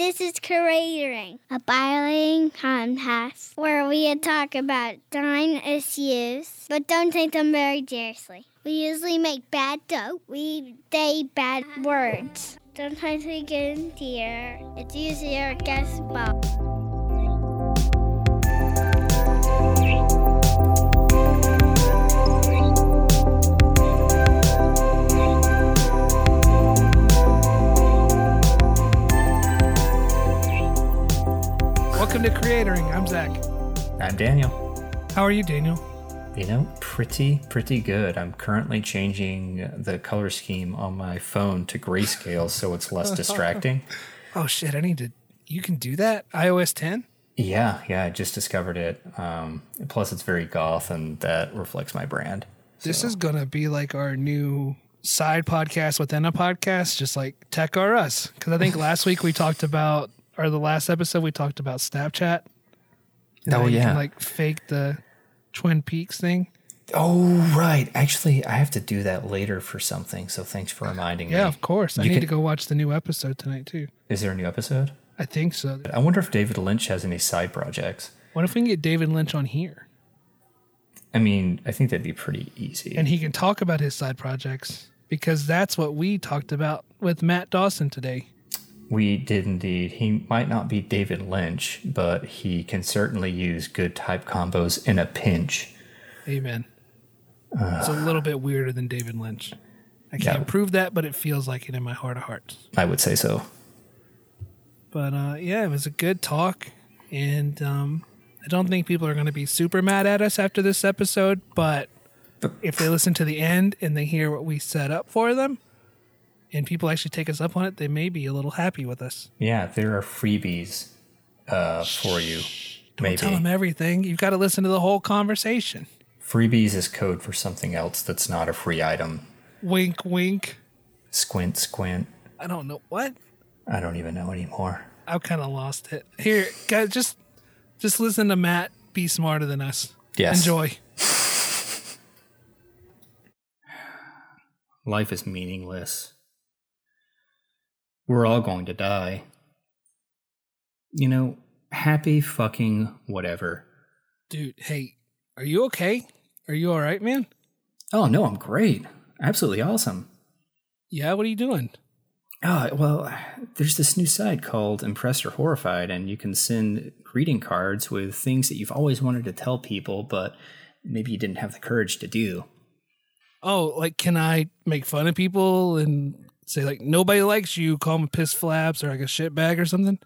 this is Creatoring, a biology contest where we talk about dine issues, but don't take them very seriously. We usually make bad jokes. We say bad words. Sometimes we get in here. It's usually our guest spot. Welcome to Creatoring. I'm Zach. I'm Daniel. How are you, Daniel? You know, pretty, pretty good. I'm currently changing the color scheme on my phone to grayscale so it's less distracting. Oh shit! I need to. You can do that. iOS 10. Yeah, yeah, I just discovered it. Um, plus, it's very goth, and that reflects my brand. This is gonna be like our new side podcast within a podcast, just like Tech or Us. Because I think last week we talked about, or the last episode we talked about Snapchat. Oh, you yeah. can like fake the Twin Peaks thing. Oh, right. Actually, I have to do that later for something. So thanks for reminding Yeah, me. Yeah, of course. I You need to go watch the new episode tonight too. Is there a new episode? I think so. I wonder if David Lynch has any side projects. What if we can get David Lynch on here I mean, I think that'd be pretty easy. and he can talk about his side projects because that's what we talked about with Matt Dawson today. We did indeed. He might not be David Lynch, but he can certainly use good type combos in a pinch. Amen. it's a little bit weirder than David Lynch. I can't Yeah. prove that, but it feels like it in my heart of hearts. I would say so. But uh, yeah, it was a good talk, and um, I don't think people are going to be super mad at us after this episode. But if they listen to the end and they hear what we set up for them, and people actually take us up on it, they may be a little happy with us. Yeah, there are freebies uh, for you. Don't tell them everything. You've got to listen to the whole conversation. Freebies is code for something else that's not a free item. Wink, wink. Squint, squint. I don't know what. I don't even know anymore. I've kind of lost it. Here, guys, just just listen to Matt be smarter than us. Yes. Enjoy. Life is meaningless. We're all going to die. You know, happy fucking whatever. Dude, hey, are you okay? Are you all right, man? Oh, no, I'm great. Absolutely awesome. Yeah, what are you doing? Oh, well, there's this new site called Impressed or Horrified, and you can send greeting cards with things that you've always wanted to tell people, but maybe you didn't have the courage to do. Oh, like, can I make fun of people and say, like, nobody likes you, call them piss flaps or like a shit bag or something?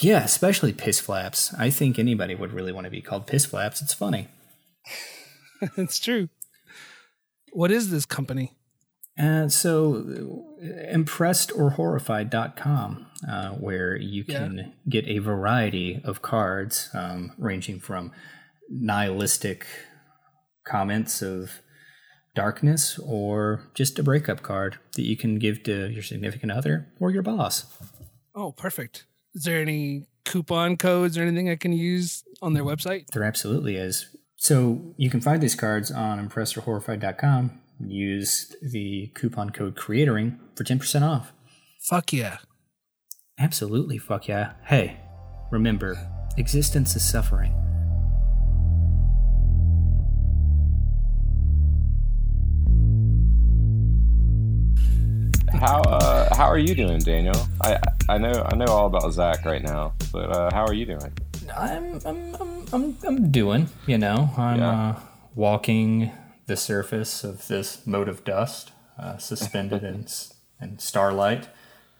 Yeah, especially piss flaps. I think anybody would really want to be called piss flaps. It's funny. it's true. What is this company? Uh, so, impressed impressedorhorrified.com, uh, where you Yeah. can get a variety of cards, um, ranging from nihilistic comments of darkness or just a breakup card that you can give to your significant other or your boss. Oh, perfect. Is there any coupon codes or anything I can use on their website? There absolutely is. So you can find these cards on impressedorhorrified.com. Use the coupon code creatoring for 10% off. Fuck yeah. Absolutely, fuck yeah. Hey, remember, existence is suffering. How uh, how are you doing, Daniel? I I know I know all about Zach right now, but uh, how are you doing? I'm I'm I'm I'm, I'm doing, you know, I'm Yeah. uh, walking the surface of this mote of dust, uh, suspended in in starlight,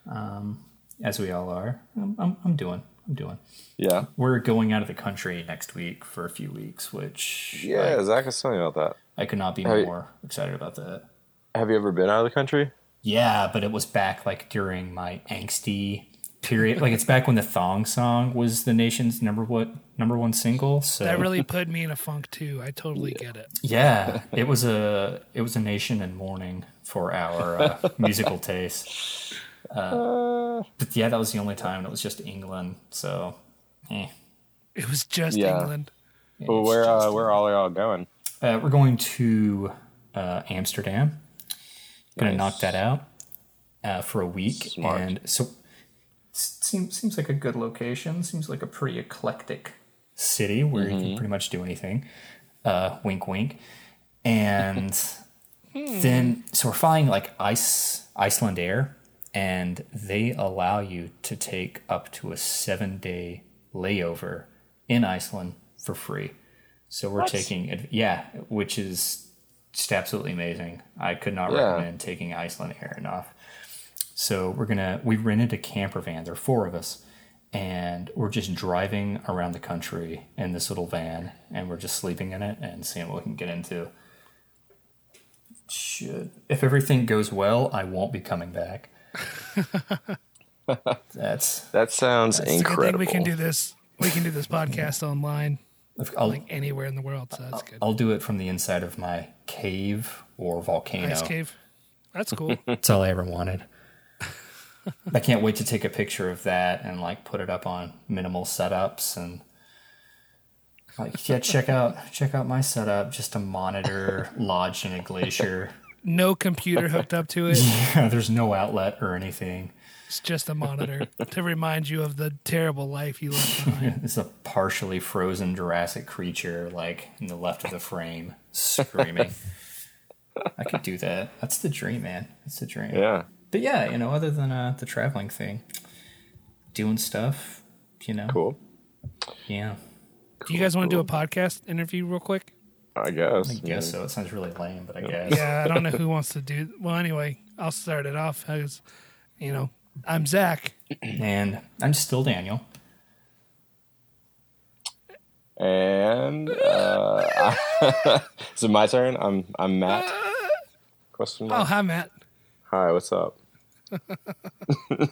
um, as we all are. I'm, I'm I'm doing. I'm doing. Yeah, We're going out of the country next week for a few weeks, which yeah. Zach was telling me about that. I could not be Hey. more excited about that. Have you ever been out of the country? Yeah, but it was back like during my angsty period. like it's back when the thong song was the nation's number what number one single. So That really put me in a funk too. I totally get it. yeah, it was a it was a nation in mourning for our uh, musical taste. Uh, but yeah, that was the only time. It was just England. So, eh. It was just Yeah. England. Well, where uh, where all y'all going? Uh, we're going to uh, Amsterdam. Going to Nice. knock that out uh, for a week, Smart. and so seems seems like a good location. Seems like a pretty eclectic city where you can pretty much do anything. Uh, wink, wink. And then so we're flying like ice Icelandair, and they allow you to take up to a seven day layover in Iceland for free. So we're taking it, yeah, which is just absolutely amazing. I could not Yeah. recommend taking Icelandair enough. So we're gonna we rented a camper van. There are four of us, and we're just driving around the country in this little van, and we're just sleeping in it and seeing what we can get into. Should if everything goes well, I won't be coming back. That's That sounds It's a good thing incredible. we can do this. We can do this podcast online, I'll, like anywhere in the world. So that's good. I'll do it from the inside of my cave or volcano. Ice cave. That's cool. That's all I ever wanted. I can't wait to take a picture of that and like put it up on minimal setups and like yeah, check out check out my setup. Just a monitor lodged in a glacier. No computer hooked up to it. Yeah, there's no outlet or anything. It's just a monitor to remind you of the terrible life you left behind. It's a partially frozen Jurassic creature like in the left of the frame screaming. I could do that. That's the dream, man. That's the dream. Yeah. But yeah, you know, other than uh, the traveling thing, doing stuff, you know. Cool. Yeah. Do you guys want to do a podcast interview real quick? I guess. I guess so. It sounds really lame, but I guess. Yeah, I don't know who wants to do. Well, anyway, I'll start it off as, you know, I'm Zach. And I'm still Daniel. And uh, is it my turn? I'm I'm Matt. Question mark. Oh, mark. hi, Matt. Hi, what's up?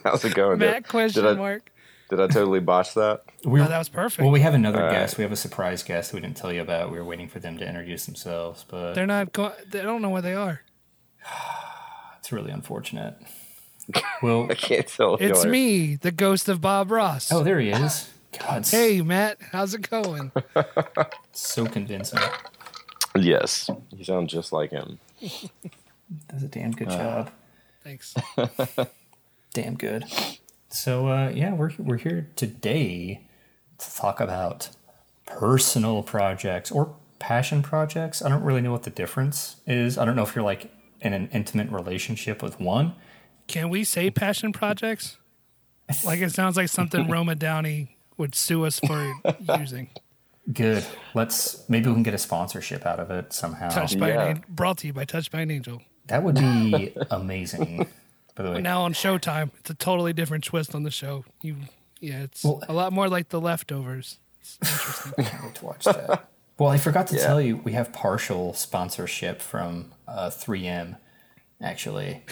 How's it going? Matt? Did- Question did I, mark. Did I totally botch that? We Oh, that was perfect. well, we have another All right. guest. We have a surprise guest we didn't tell you about. We were waiting for them to introduce themselves, but They're not. Go- they don't know where they are. it's really unfortunate. Well, I can't tell. It's y'all me, the ghost of Bob Ross. oh, there he is. God, Hey, Matt. How's it going? so convincing. Yes, you sound just like him. Does a damn Uh. good job. Thanks. Damn good. So uh, yeah, we're we're here today to talk about personal projects or passion projects. I don't really know what the difference is. I don't know if you're like in an intimate relationship with one. Can we say passion projects? Like it sounds like something Roma Downey would sue us for using. Good. Let's maybe we can get a sponsorship out of it somehow. Touched by Yeah. an, an- brought to you by Touched by an Angel. That would be amazing. By the way, Now on Showtime, it's a totally different twist on the show. You, yeah, it's Well- a lot more like The Leftovers. It's interesting. I can't wait to watch that. Well, I forgot to Yeah. tell you, we have partial sponsorship from uh, 3M. Actually,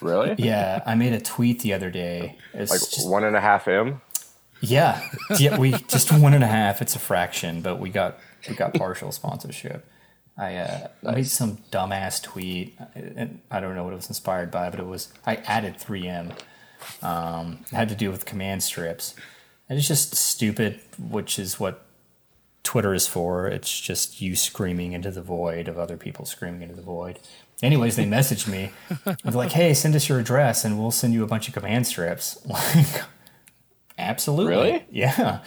Really? yeah, I made a tweet the other day. It's Like just one and a half M. Yeah, yeah. We just one and a half. It's a fraction, but we got we got partial sponsorship. I uh, made some dumbass tweet, and I don't know what it was inspired by, but it was I added 3M. Um, it had to do with command strips, and it's just stupid, which is what Twitter is for. It's just you screaming into the void of other people screaming into the void. Anyways, they messaged me. They're like, "Hey, send us your address, and we'll send you a bunch of command strips." Like, absolutely, Really? yeah,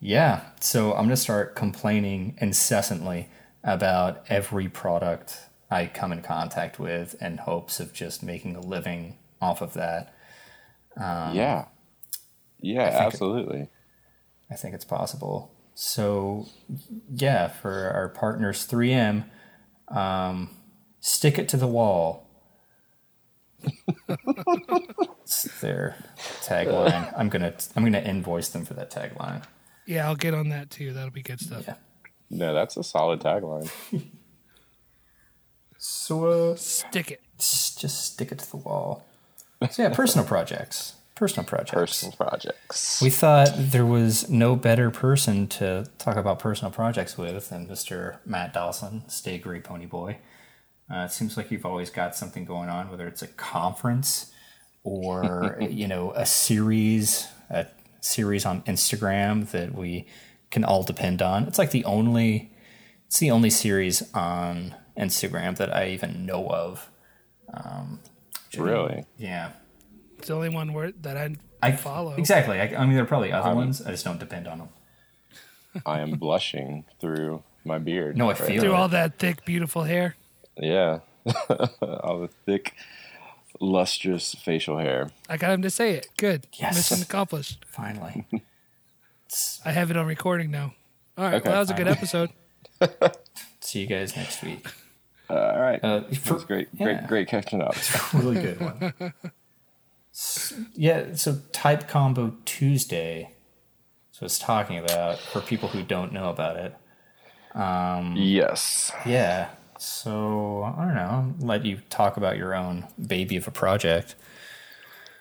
yeah. So I'm gonna start complaining incessantly about every product I come in contact with, in hopes of just making a living off of that. yeah. Yeah, think it- absolutely. I think it's possible. So, yeah, for our partners 3M, um, stick it to the wall. it's their tagline. I'm gonna I'm gonna invoice them for that tagline. Yeah, I'll get on that too. That'll be good stuff. Yeah. No, that's a solid tagline. So uh, Stick it. just stick it to the wall. So yeah, personal projects. Personal projects. Personal projects. We thought there was no better person to talk about personal projects with than Mr. Matt Dawson, Stay Great Pony Boy. Uh, it seems like you've always got something going on, whether it's a conference or you know a series, a series on Instagram that we can all depend on. It's like the only, it's the only series on Instagram that I even know of. really? Yeah, It's the only one word that I I follow. Exactly. I, I mean, there are probably other ones. I just don't depend on them. I am blushing through my beard. No, I feel Through it. all that thick, beautiful hair. Yeah. all the thick, lustrous facial hair. I got him to say it. Good. Yes. Mission accomplished. Finally. I have it on recording now. All right. Okay. well, that was a good episode. See you guys next week. Uh, all right. Uh, for- That's great. yeah. Great, great catching up. really good one. S- yeah, so Type Combo Tuesday. So it's talking about for people who don't know about it. Um, yes. Yeah. So I don't know. Let you talk about your own baby of a project.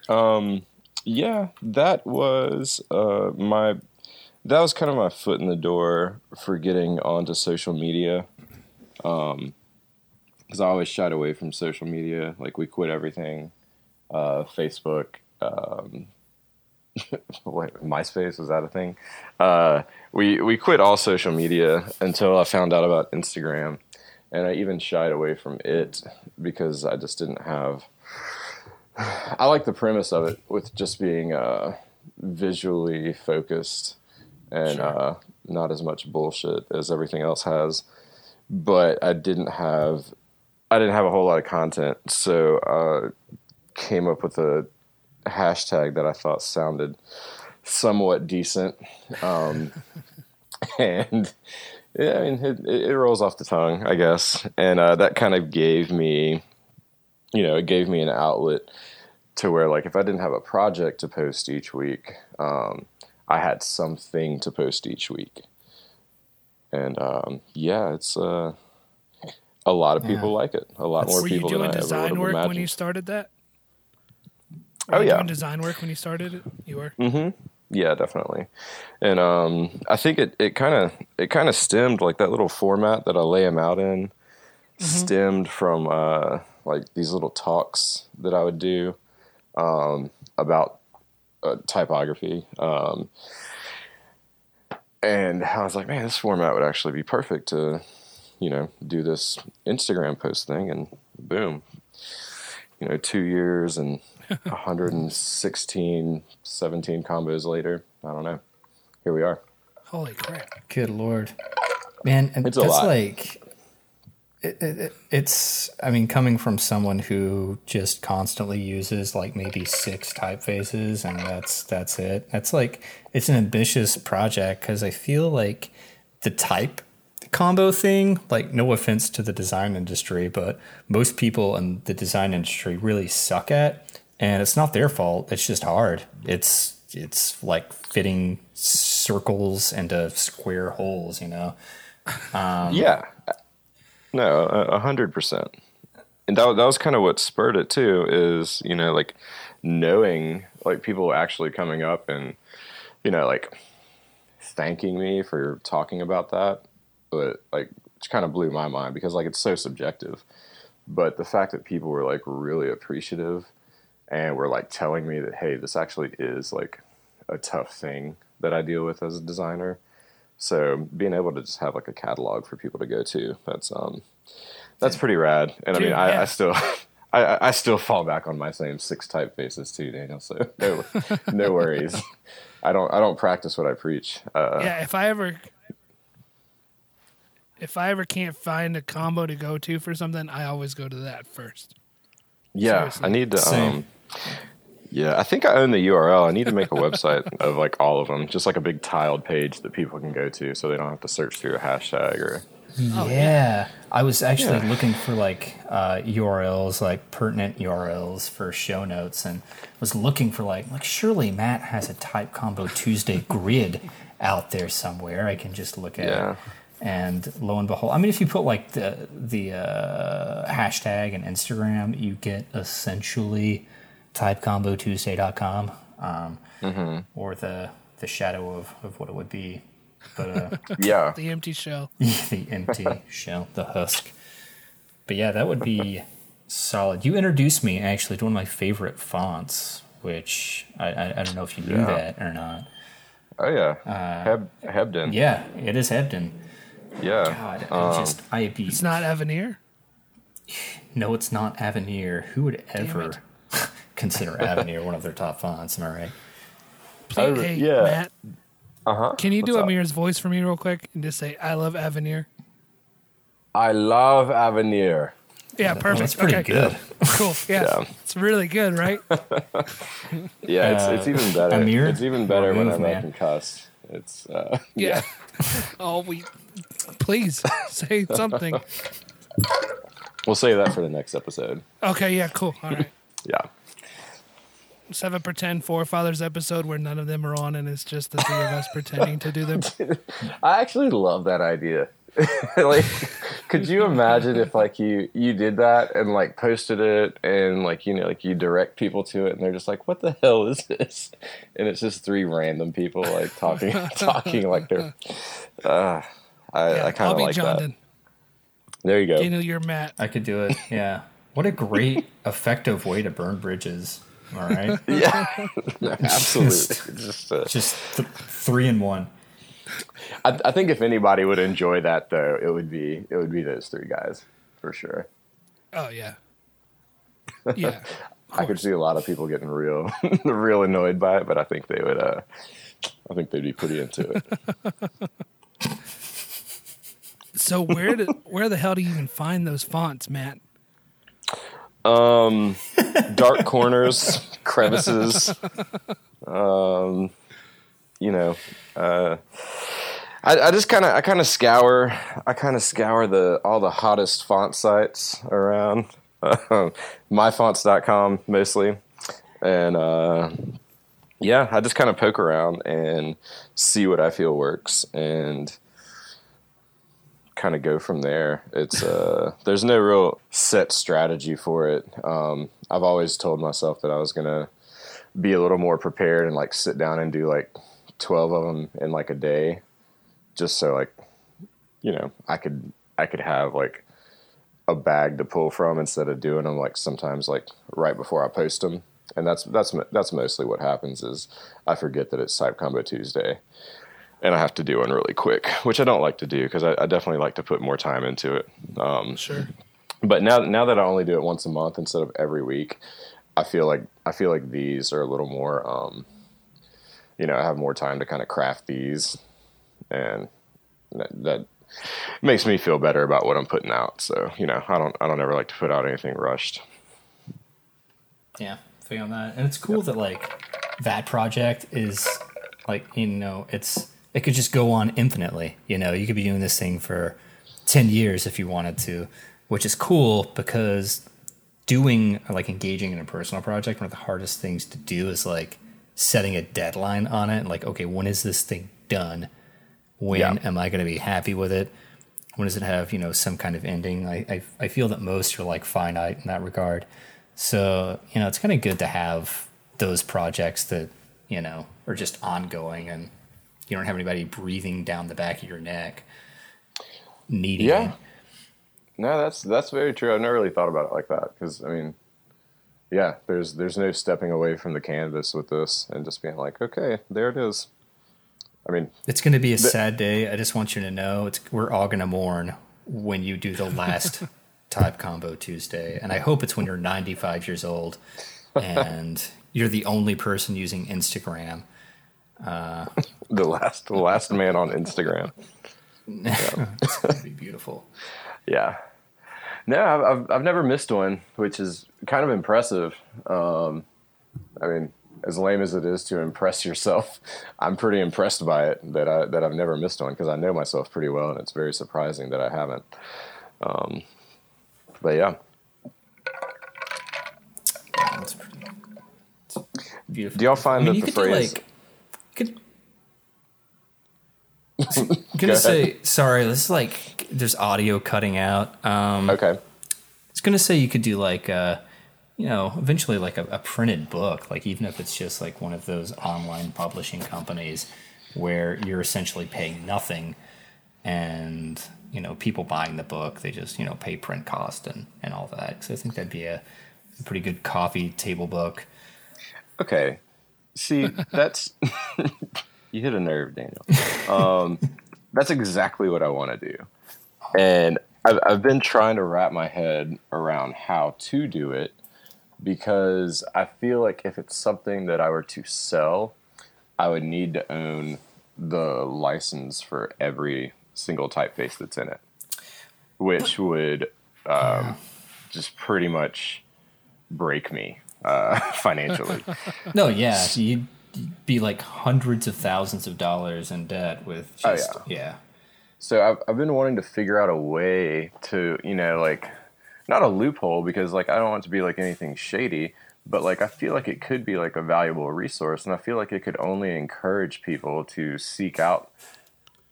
Um, Yeah, that was uh, my. That was kind of my foot in the door for getting onto social media. Um, Because I always shied away from social media. Like we quit everything. Uh, Facebook. Um, MySpace was that a thing? Uh, we we quit all social media until I found out about Instagram, and I even shied away from it because I just didn't have. I like the premise of it with just being uh, visually focused and uh, not as much bullshit as everything else has. But I didn't have, I didn't have a whole lot of content, so uh, came up with a hashtag that I thought sounded somewhat decent, um, and yeah, I mean it, it, rolls off the tongue, I guess, and uh, that kind of gave me you know, it gave me an outlet to where, like, if I didn't have a project to post each week, um, I had something to post each week. And um, yeah, it's uh, a lot of people Yeah. like it. A lot more Were people than I doing design work when you started that? Were Oh, you yeah. Doing design work when you started it? You were. Yeah, definitely. And um, I think it it kind of it kind of stemmed like that little format that I lay them out in stemmed from uh, like these little talks that I would do um, about uh, typography. Um, and I was like, man, this format would actually be perfect to, you know, do this Instagram post thing. And boom, you know, two years and 116, 17 combos later. I don't know. Here we are. Holy crap! Good lord, man! And It's a that's lot. like it, it, it- it's. I mean, coming from someone who just constantly uses like maybe six typefaces, and that's that's it. That's like it's an ambitious project because I feel like the type combo thing. Like, no offense to the design industry, but most people in the design industry really suck at, and it's not their fault. It's just hard. It's it's like fitting circles into square holes, you know. Um, yeah. No, a hundred percent. And that, that was kind of what spurred it too, is, you know, like knowing like people actually coming up and, you know, like thanking me for talking about that. But like, it kind of blew my mind because like it's so subjective. But the fact that people were like really appreciative and were like telling me that, hey, this actually is like a tough thing that I deal with as a designer. So being able to just have like a catalog for people to go to, that's um, that's pretty rad. And I mean, I, yeah. I still, I, I- I still fall back on my same six typefaces too, Daniel. So no, no worries. I don't, I don't practice what I preach. Uh, yeah, if I ever, if I ever can't find a combo to go to for something, I always go to that first. Yeah, Seriously. I need to. Same. Um, yeah, I think I own the URL. I need to make a website of like all of them, just like a big tiled page that people can go to, so they don't have to search through a hashtag or. yeah. I was actually looking for like uh, URLs, like pertinent URLs for show notes, and was looking for like like surely Matt has a Type Combo Tuesday grid out there somewhere. I can just look at Yeah. it. And lo and behold, I mean, if you put like the the uh, hashtag and Instagram, you get essentially typecombotuesday.com um, or the the shadow of, of what it would be. But uh, Yeah, The empty shell. the empty shell, the husk. But yeah, that would be solid. You introduced me actually to one of my favorite fonts, which I, I, I don't know if you knew Yeah. that or not. oh yeah, Heb, Hebden. Yeah, it is Hebden. yeah. God, I just I be It's not Avenir. no, it's not Avenir. Who would ever it. Consider Avenir one of their top fonts? Am I right? Please, hey, yeah. Matt, Uh huh. can you do Amir's voice for me real quick and just say, I love Avenir? I love Avenir. Yeah, perfect. That's pretty Okay. good. Cool. Yeah. Yeah. It's really good, right? Yeah, it's, Uh, it's even better. Amir? It's even better Remove, whenever I man. can cuss. It's uh, Yeah. oh, we. Please say something. we'll save that for the next episode. Okay. Yeah. Cool. All right. Yeah. Let's have a pretend forefathers episode where none of them are on, and it's just the three of us pretending to do them. I actually love that idea. like, could you imagine if like you you did that and like posted it and like you know like you direct people to it and they're just like, what the hell is this? And it's just three random people like talking talking like they're. Uh, I, Yeah, I kind of be like that. Jonathan. There you go. Daniel, you're Matt. I could do it. Yeah. What a great, effective way to burn bridges. All right. yeah, absolutely. just, uh, Just th- three in one. I, I think if anybody would enjoy that though, it would be it would be those three guys for sure. Oh yeah. Yeah. I could see a lot of people getting real real annoyed by it, but I think they would. Uh, I think they'd be pretty into it. So where do, where the hell do you even find those fonts, Matt? Dark corners, crevices. Um, you know, uh, I, I just kind of I kind of scour I kind of scour the all the hottest font sites around. myfonts.com mostly, and uh, yeah, I just kind of poke around and see what I feel works and kind of go from there. It's uh, there's no real set strategy for it. Um, I've always told myself that I was gonna be a little more prepared and like sit down and do like 12 of them in like a day just so like you know i could i could have like a bag to pull from instead of doing them like sometimes like right before i post them and that's that's that's mostly what happens is i forget that it's type combo tuesday and i have to do one really quick which i don't like to do because I, I definitely like to put more time into it um, Sure. but now now that I only do it once a month instead of every week, I feel like I feel like these are a little more um, you know, I have more time to kind of craft these and that, that makes me feel better about what I'm putting out. So, you know, I don't I don't ever like to put out anything rushed. Yeah, feel on that, and it's cool that like that project is like you know it's it could just go on infinitely. You know, you could be doing this thing for ten years if you wanted to, which is cool because doing like engaging in a personal project one of the hardest things to do is like setting a deadline on it. Like, okay, when is this thing done? When Yeah. am I going to be happy with it? When does it have you know some kind of ending? I, I I feel that most are like finite in that regard. So you know, it's kind of good to have those projects that you know are just ongoing and you don't have anybody breathing down the back of your neck needing Yeah. it. No, that's that's very true. I've never really thought about it like that because I mean, yeah, there's there's no stepping away from the canvas with this and just being like, okay, there it is. I mean, It's going to be a sad day. I just want you to know it's we're all going to mourn when you do the last type combo Tuesday, and I hope it's when you're 95 years old and you're the only person using Instagram. the last the last man on Instagram. It's going to be beautiful. Yeah. No, I've, I've I've never missed one, which is kind of impressive. Um, I mean, as lame as it is to impress yourself, I'm pretty impressed by it that I that I've never missed one because I know myself pretty well, and it's very surprising that I haven't. Um, but yeah, That's pretty beautiful. do y'all find I mean, that the could do, phrase? like gonna say sorry. This is like there's audio cutting out. Um, okay, I was gonna say you could do like uh you know eventually like a, a printed book, like even if it's just like one of those online publishing companies where you're essentially paying nothing, and you know people buying the book they just you know pay print cost and and all that. So I think that'd be a, a pretty good coffee table book. okay. See, that's you hit a nerve, Daniel. Um, that's exactly what I want to do, and I've, I've been trying to wrap my head around how to do it because I feel like if it's something that I were to sell, I would need to own the license for every single typeface that's in it, which would um, just pretty much break me uh, financially. No, yeah, you'd be like hundreds of thousands of dollars in debt with Oh, just yeah. So I've, I've been wanting to figure out a way to, you know, like not a loophole because like I don't want it to be like anything shady, but like I feel like it could be like a valuable resource and I feel like it could only encourage people to seek out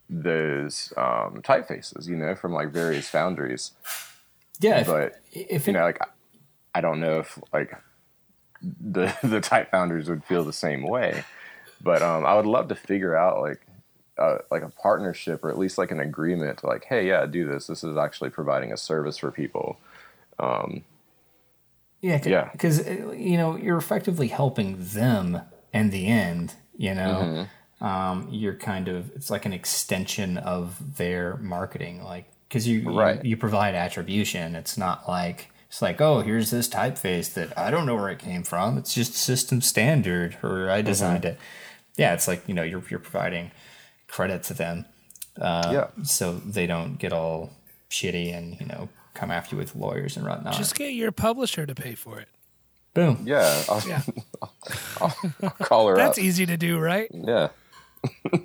those um, typefaces, you know, from like various foundries. Yeah, But if you it, know, like I don't know if like the the type founders would feel the same way, but um, I would love to figure out like uh, like a partnership or at least like an agreement to like, hey, yeah, do this. This is actually providing a service for people. yeah, yeah. because you know you're effectively helping them in the end. You know, Mm-hmm. um, you're kind of it's like an extension of their marketing, like because you, Right. you you provide attribution. It's not like it's like oh here's this typeface that I don't know where it came from. It's just system standard or I designed Mm-hmm. it. Yeah, it's like you know you're you're providing credit to them. Uh, yeah, so they don't get all shitty and you know come after you with lawyers and whatnot. Just get your publisher to pay for it. Boom. yeah. I'll, Yeah. I'll call her That's up. easy to do, right? Yeah.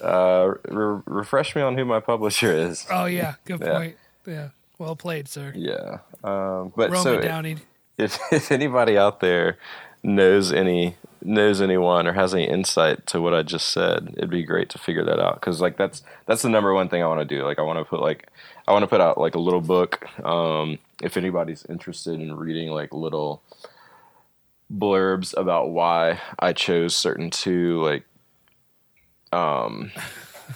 uh, re- refresh me on who my publisher is. Oh yeah, good Yeah. point. Yeah, well played, sir. Yeah. Um, but Roman so Downey. if if anybody out there knows any knows anyone or has any insight to what I just said, it'd be great to figure that out because like that's that's the number one thing I want to do. Like I want to put like I want to put out like a little book. Um, if anybody's interested in reading like little blurbs about why I chose certain two like um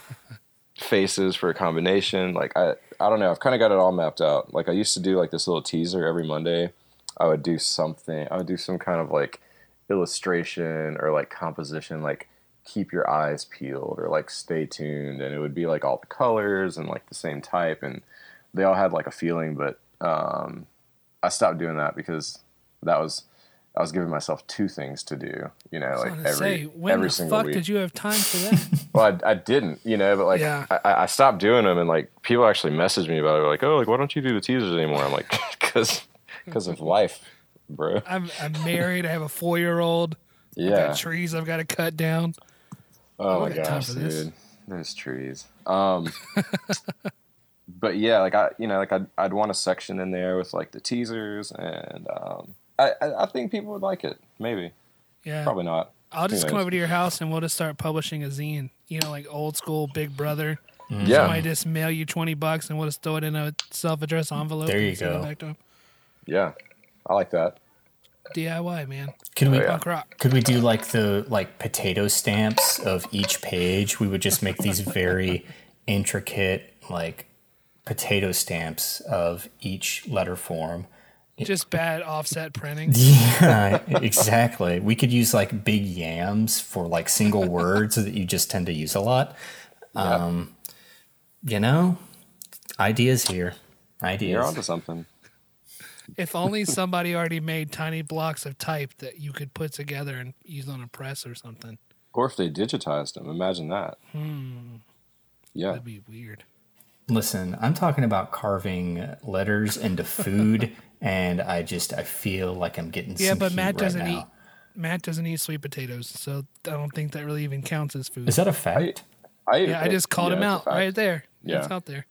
faces for a combination, like I I don't know. I've kind of got it all mapped out. Like I used to do like this little teaser every Monday. I would do something. I would do some kind of like illustration or like composition, like keep your eyes peeled or like stay tuned, and it would be like all the colors and like the same type, and they all had like a feeling. But um, I stopped doing that because that was I was giving myself two things to do. You know, like every say, when every the single fuck week. did you have time for that? Well, I, I didn't, you know, but like Yeah. I, I stopped doing them, and like people actually messaged me about it, like, oh, like why don't you do the teasers anymore? I'm like, because because of life, bro. I'm I'm married. I have a four year old. Yeah. Got trees I've got to cut down. Oh my gosh, dude, those trees. Um, but yeah, like I, you know, like I'd, I'd want a section in there with like the teasers, and um, I, I, I think people would like it. Maybe, Yeah. probably not. I'll just Who come over to your house and we'll just start publishing a zine. You know, like old school Big Brother. Mm. Yeah, Somebody just mail you twenty bucks and we'll just throw it in a self addressed envelope. There you and send it go. Back to 'em. yeah, I like that. DIY, man. Could we Oh, yeah. Punk rock. could we do like the like potato stamps of each page? We would just make these very intricate like potato stamps of each letter form. Just bad offset printing. Yeah, exactly. We could use like big yams for like single words that you just tend to use a lot. Um, you know, ideas here. Ideas. You're onto something. If only somebody already made tiny blocks of type that you could put together and use on a press or something. Or if they digitized them, imagine that. Hmm. Yeah, That'd be weird. Listen, I'm talking about carving letters into food, and I just I feel like I'm getting Yeah, some but heat Matt right doesn't now. eat. Matt doesn't eat sweet potatoes, so I don't think that really even counts as food. Is that a fact? I, yeah, I just called yeah, him out right there. Yeah. it's out there.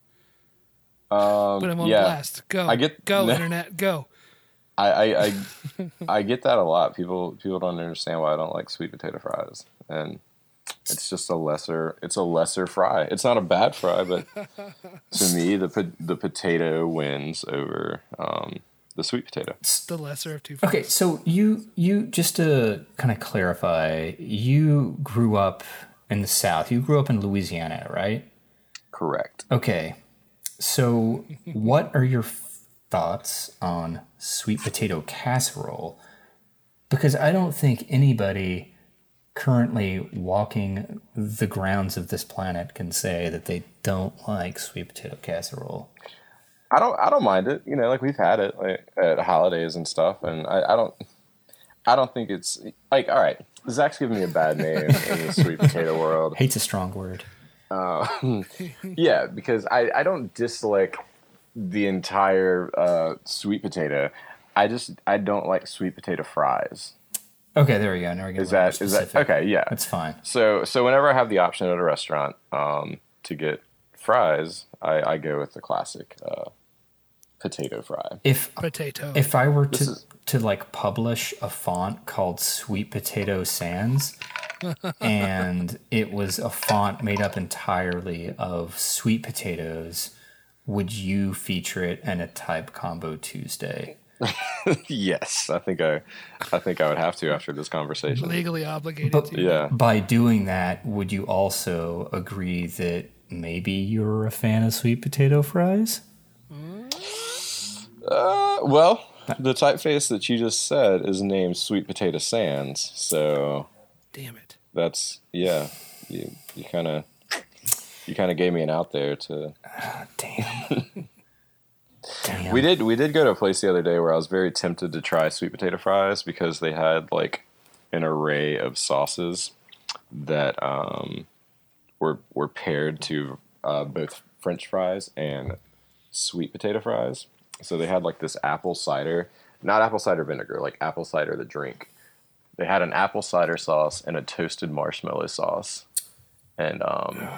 Um, Put him on yeah. blast. Go. I get- go no. internet. Go. I, I, I, I get that a lot. People people don't understand why I don't like sweet potato fries, and it's just a lesser. It's a lesser fry. It's not a bad fry, but to me, the po- the potato wins over um, the sweet potato. It's The lesser of two. Okay, so you you just to kind of clarify, you grew up in the South. You grew up in Louisiana, right? Correct. Okay. So, what are your thoughts on sweet potato casserole? Because I don't think anybody currently walking the grounds of this planet can say that they don't like sweet potato casserole. I don't I don't mind it. You know, like we've had it like at holidays and stuff, and I, I don't. I don't think it's like all right. Zach's giving me a bad name in the sweet potato world. Hate's a strong word. Yeah, because I, I don't dislike the entire uh, sweet potato. I just I don't like sweet potato fries. Okay, there we go. Now we're getting Is a little that more is that specific. okay? Yeah. That's fine. So so whenever I have the option at a restaurant um, to get fries, I, I go with the classic uh, potato fry. If Potato. if I were to is- to like publish a font called Sweet Potato Sans, and it was a font made up entirely of sweet potatoes, would you feature it in a type combo Tuesday? yes, I think I I think I would have to after this conversation. legally obligated But- to. Yeah. By doing that, would you also agree that maybe you're a fan of sweet potato fries? Uh, well, the typeface that you just said is named Sweet Potato Sans, so Damn it. that's yeah. You you kind of you kind of gave me an out there to. Damn. Damn. We did we did go to a place the other day where I was very tempted to try sweet potato fries because they had like an array of sauces that um, were were paired to uh, both French fries and sweet potato fries. So they had like this apple cider, not apple cider vinegar, like apple cider the drink. They had an apple cider sauce and a toasted marshmallow sauce, and um,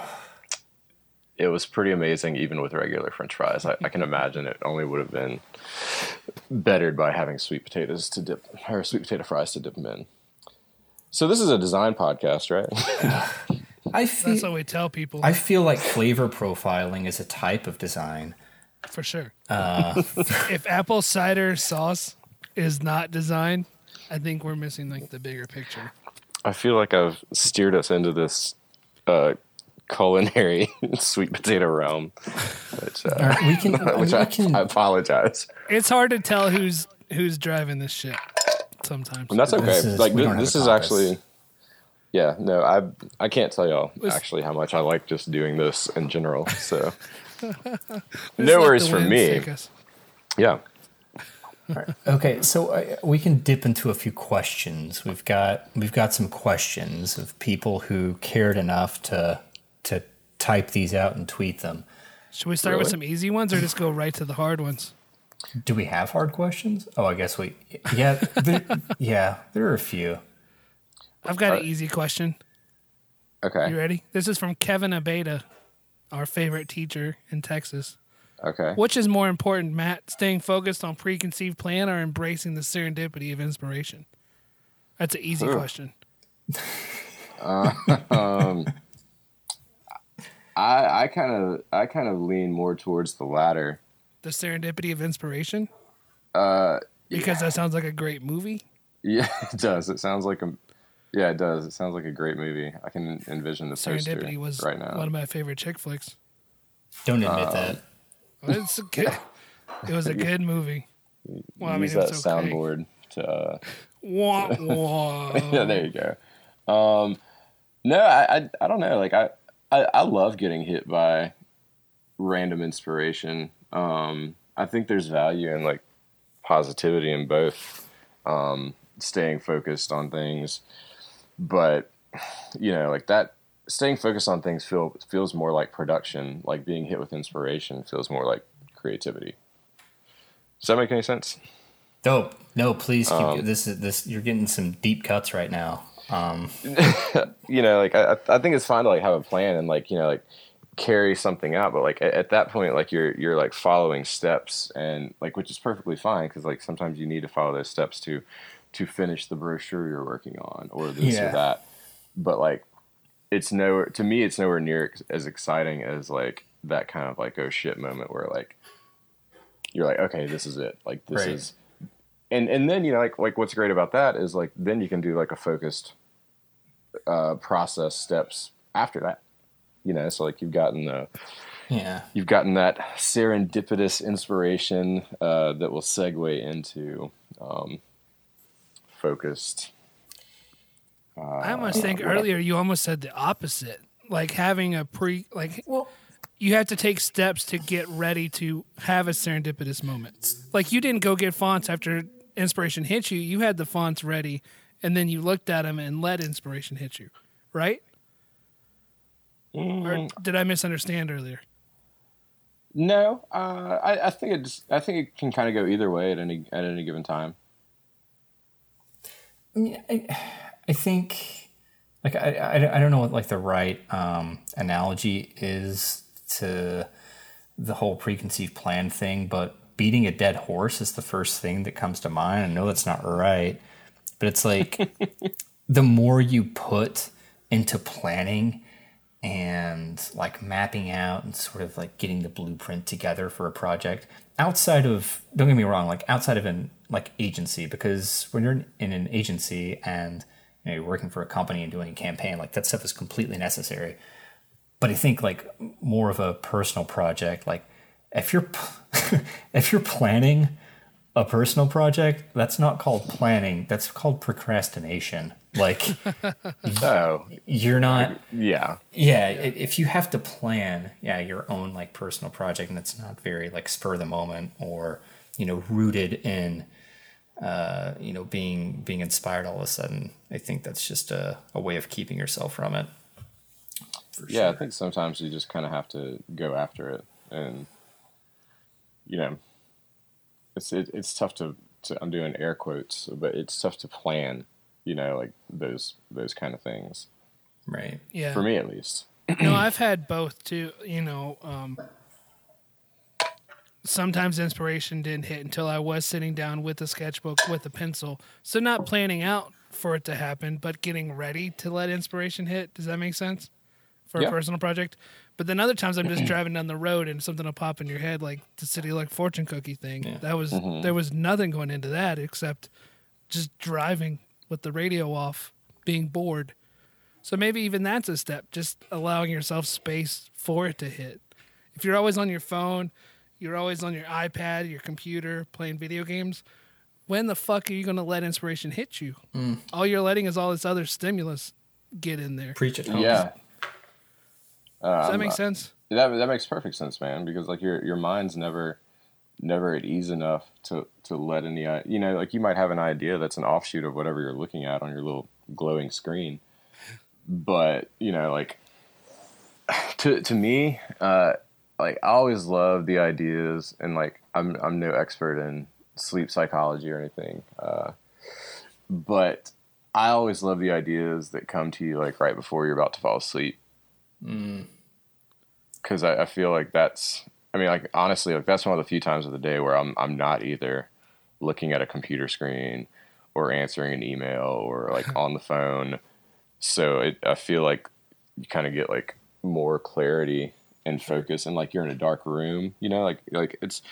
it was pretty amazing even with regular french fries I, I can imagine it only would have been bettered by having sweet potatoes to dip or sweet potato fries to dip them in so this is a design podcast right I That's feel, what we tell people I feel like flavor profiling is a type of design. for sure. Uh. if apple cider sauce is not designed, I think we're missing like the bigger picture. i feel like i've steered us into this uh, culinary sweet potato realm which, uh, All right, we can. which we I, can I apologize It's hard to tell who's who's driving this shit sometimes. and that's okay This is- like this, this is actually yeah no i i can't tell y'all Was- actually how much i like just doing this in general so no worries for me take us. yeah Okay, so uh, we can dip into a few questions. We've got we've got some questions of people who cared enough to to type these out and tweet them. Should we start with some easy ones or just go right to the hard ones? Do we have hard questions? Oh, I guess we yeah there, yeah there are a few. I've got Uh, an easy question. okay You ready? This is from Kevin Abeda, our favorite teacher in Texas. okay Which is more important, Matt? Staying focused on preconceived plan or embracing the serendipity of inspiration? That's an easy question. I I kind of I kind of lean more towards the latter. The serendipity of inspiration? Uh, Because that sounds like a great movie. yeah, it does. It sounds like a yeah, it does. It sounds like a great movie. I can envision the poster Serendipity was right now. one of my favorite chick flicks. Don't admit that. It's a good, it was a good movie. Well, I mean, Use it that okay. soundboard to. Uh, Wah, wah. yeah, there you go. Um, no, I, I I don't know. Like I, I I love getting hit by random inspiration. Um, I think there's value in like positivity in both. Um, staying focused on things, but you know, like that. Staying focused on things feel feels more like production. Like being hit with inspiration feels more like creativity. Does that make any sense? Dope. No, please keep Um, this. Is this you're getting some deep cuts right now. Um, you know, like I, I think it's fine to like have a plan and like you know like carry something out, but like at, at that point, like you're you're like following steps and like which is perfectly fine because like sometimes you need to follow those steps to to finish the brochure you're working on or this Yeah. or that. But like it's nowhere to me, it's nowhere near as exciting as like that kind of like oh shit moment where like you're like okay, this is it, like this Right. is. And, and then you know like like what's great about that is like then you can do like a focused uh, process steps after that. You know, so like you've gotten the yeah. you've gotten that serendipitous inspiration uh, that will segue into um, focused. I almost think earlier you almost said the opposite. Like having a pre, like Well, you have to take steps to get ready to have a serendipitous moment. Like you didn't go get fonts after inspiration hit you, you had the fonts ready, and then you looked at them and let inspiration hit you, right? Mm. Or did I misunderstand earlier? No, uh, I, I think it I think it can kind of go either way at any at any given time. Yeah, I, I think like I, I, I don't know what like the right um, analogy is to the whole preconceived plan thing, but beating a dead horse is the first thing that comes to mind. I know that's not right, but it's like the more you put into planning and like mapping out and sort of like getting the blueprint together for a project outside of don't get me wrong like outside of an like agency because when you're in an agency and you know, you're working for a company and doing a campaign like that stuff is completely necessary but i think like more of a personal project like if you're if you're planning a personal project that's not called planning that's called procrastination like So you're not yeah, yeah, if you have to plan, yeah, your own like personal project, and it's not very like spur of the moment or you know rooted in, uh, you know, being being inspired all of a sudden. I think that's just a, a way of keeping yourself from it. Yeah. I think sometimes you just kind of have to go after it, and you know, it's it, it's tough to, to I'm doing air quotes, but it's tough to plan. You know, like those those kind of things right. Yeah. for me at least. no, I've had both too. You know, um, sometimes inspiration didn't hit until I was sitting down with a sketchbook with a pencil. So not planning out for it to happen, but getting ready to let inspiration hit. Does that make sense for Yeah. a personal project? But then other times I'm just driving down the road and something will pop in your head, like the city like fortune cookie thing. That was mm-hmm. there was nothing going into that except just driving with the radio off, being bored. So maybe even that's a step, just allowing yourself space for it to hit. If you're always on your phone, you're always on your iPad, your computer, playing video games, when the fuck are you going to let inspiration hit you? Mm. All you're letting is all this other stimulus get in there. Preach it. Home. Yeah, Does that make not- sense? that that makes perfect sense, man. Because like your your mind's never never at ease enough to to let any you know like you might have an idea that's an offshoot of whatever you're looking at on your little glowing screen, but you know like to to me uh like I always love the ideas and like I'm I'm no expert in sleep psychology or anything, uh, but I always love the ideas that come to you like right before you're about to fall asleep because I, I feel like that's I mean like honestly like that's one of the few times of the day where I'm I'm not either looking at a computer screen or answering an email or like on the phone. So it I feel like you kind of get like more clarity and focus and like you're in a dark room, you know, like like it's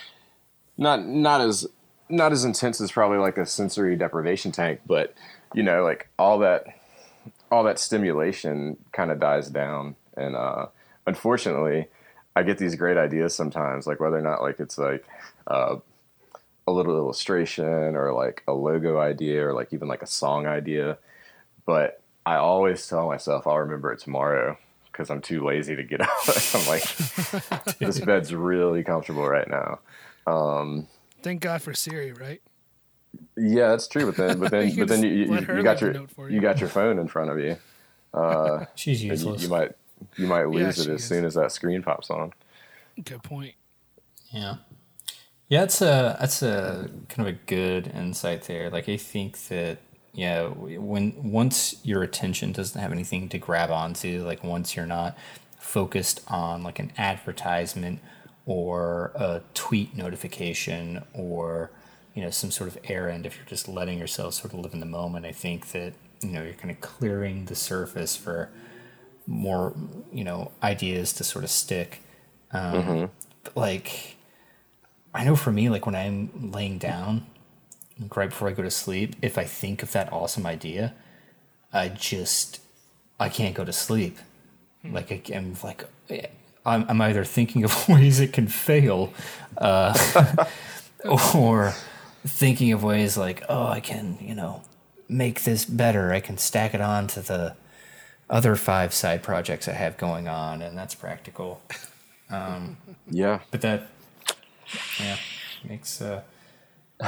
not not as not as intense as probably like a sensory deprivation tank, but you know, like all that all that stimulation kind of dies down and uh unfortunately i get these great ideas sometimes like whether or not like it's like uh, a little illustration or like a logo idea or like even like a song idea but i always tell myself i'll remember it tomorrow because i'm too lazy to get up i'm like this bed's really comfortable right now Um, Thank God for Siri, right? yeah that's true but then but then You but then you, you, you got your you you. got your phone in front of you She's and you, useless. you might you might lose it as is. soon as that screen pops on Good point. Yeah. Yeah, that's a that's a kind of a good insight there. Like I think that yeah, when once your attention doesn't have anything to grab onto, like once you're not focused on like an advertisement or a tweet notification or you know some sort of errand if you're just letting yourself sort of live in the moment i think that you know you're kind of clearing the surface for more you know ideas to sort of stick. Um, but like i know for me like when i'm laying down like, right before i go to sleep if i think of that awesome idea i just i can't go to sleep. Like I, i'm like I'm, I'm either thinking of ways it can fail uh, or thinking of ways like oh i can you know make this better. I can stack it on to the other five side projects i have going on and that's practical yeah but that yeah makes uh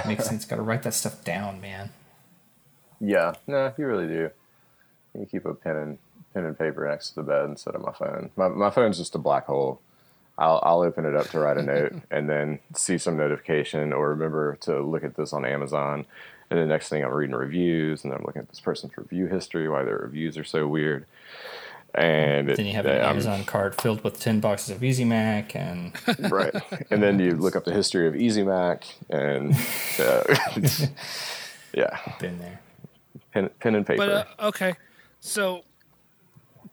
makes sense. Got to write that stuff down, man. Yeah, no, you really do. You keep a pen and pen and paper next to the bed instead of my phone. My my phone's just a black hole. I'll I'll open it up to write a note and then see some notification or remember to look at this on Amazon. And the next thing I'm reading reviews and I'm looking at this person's review history, why their reviews are so weird. And Then you have an I'm- Amazon cart filled with ten boxes of Easy Mac, and right and then you look up the history of easy mac and uh, yeah been there. pen, pen and paper But uh, okay, so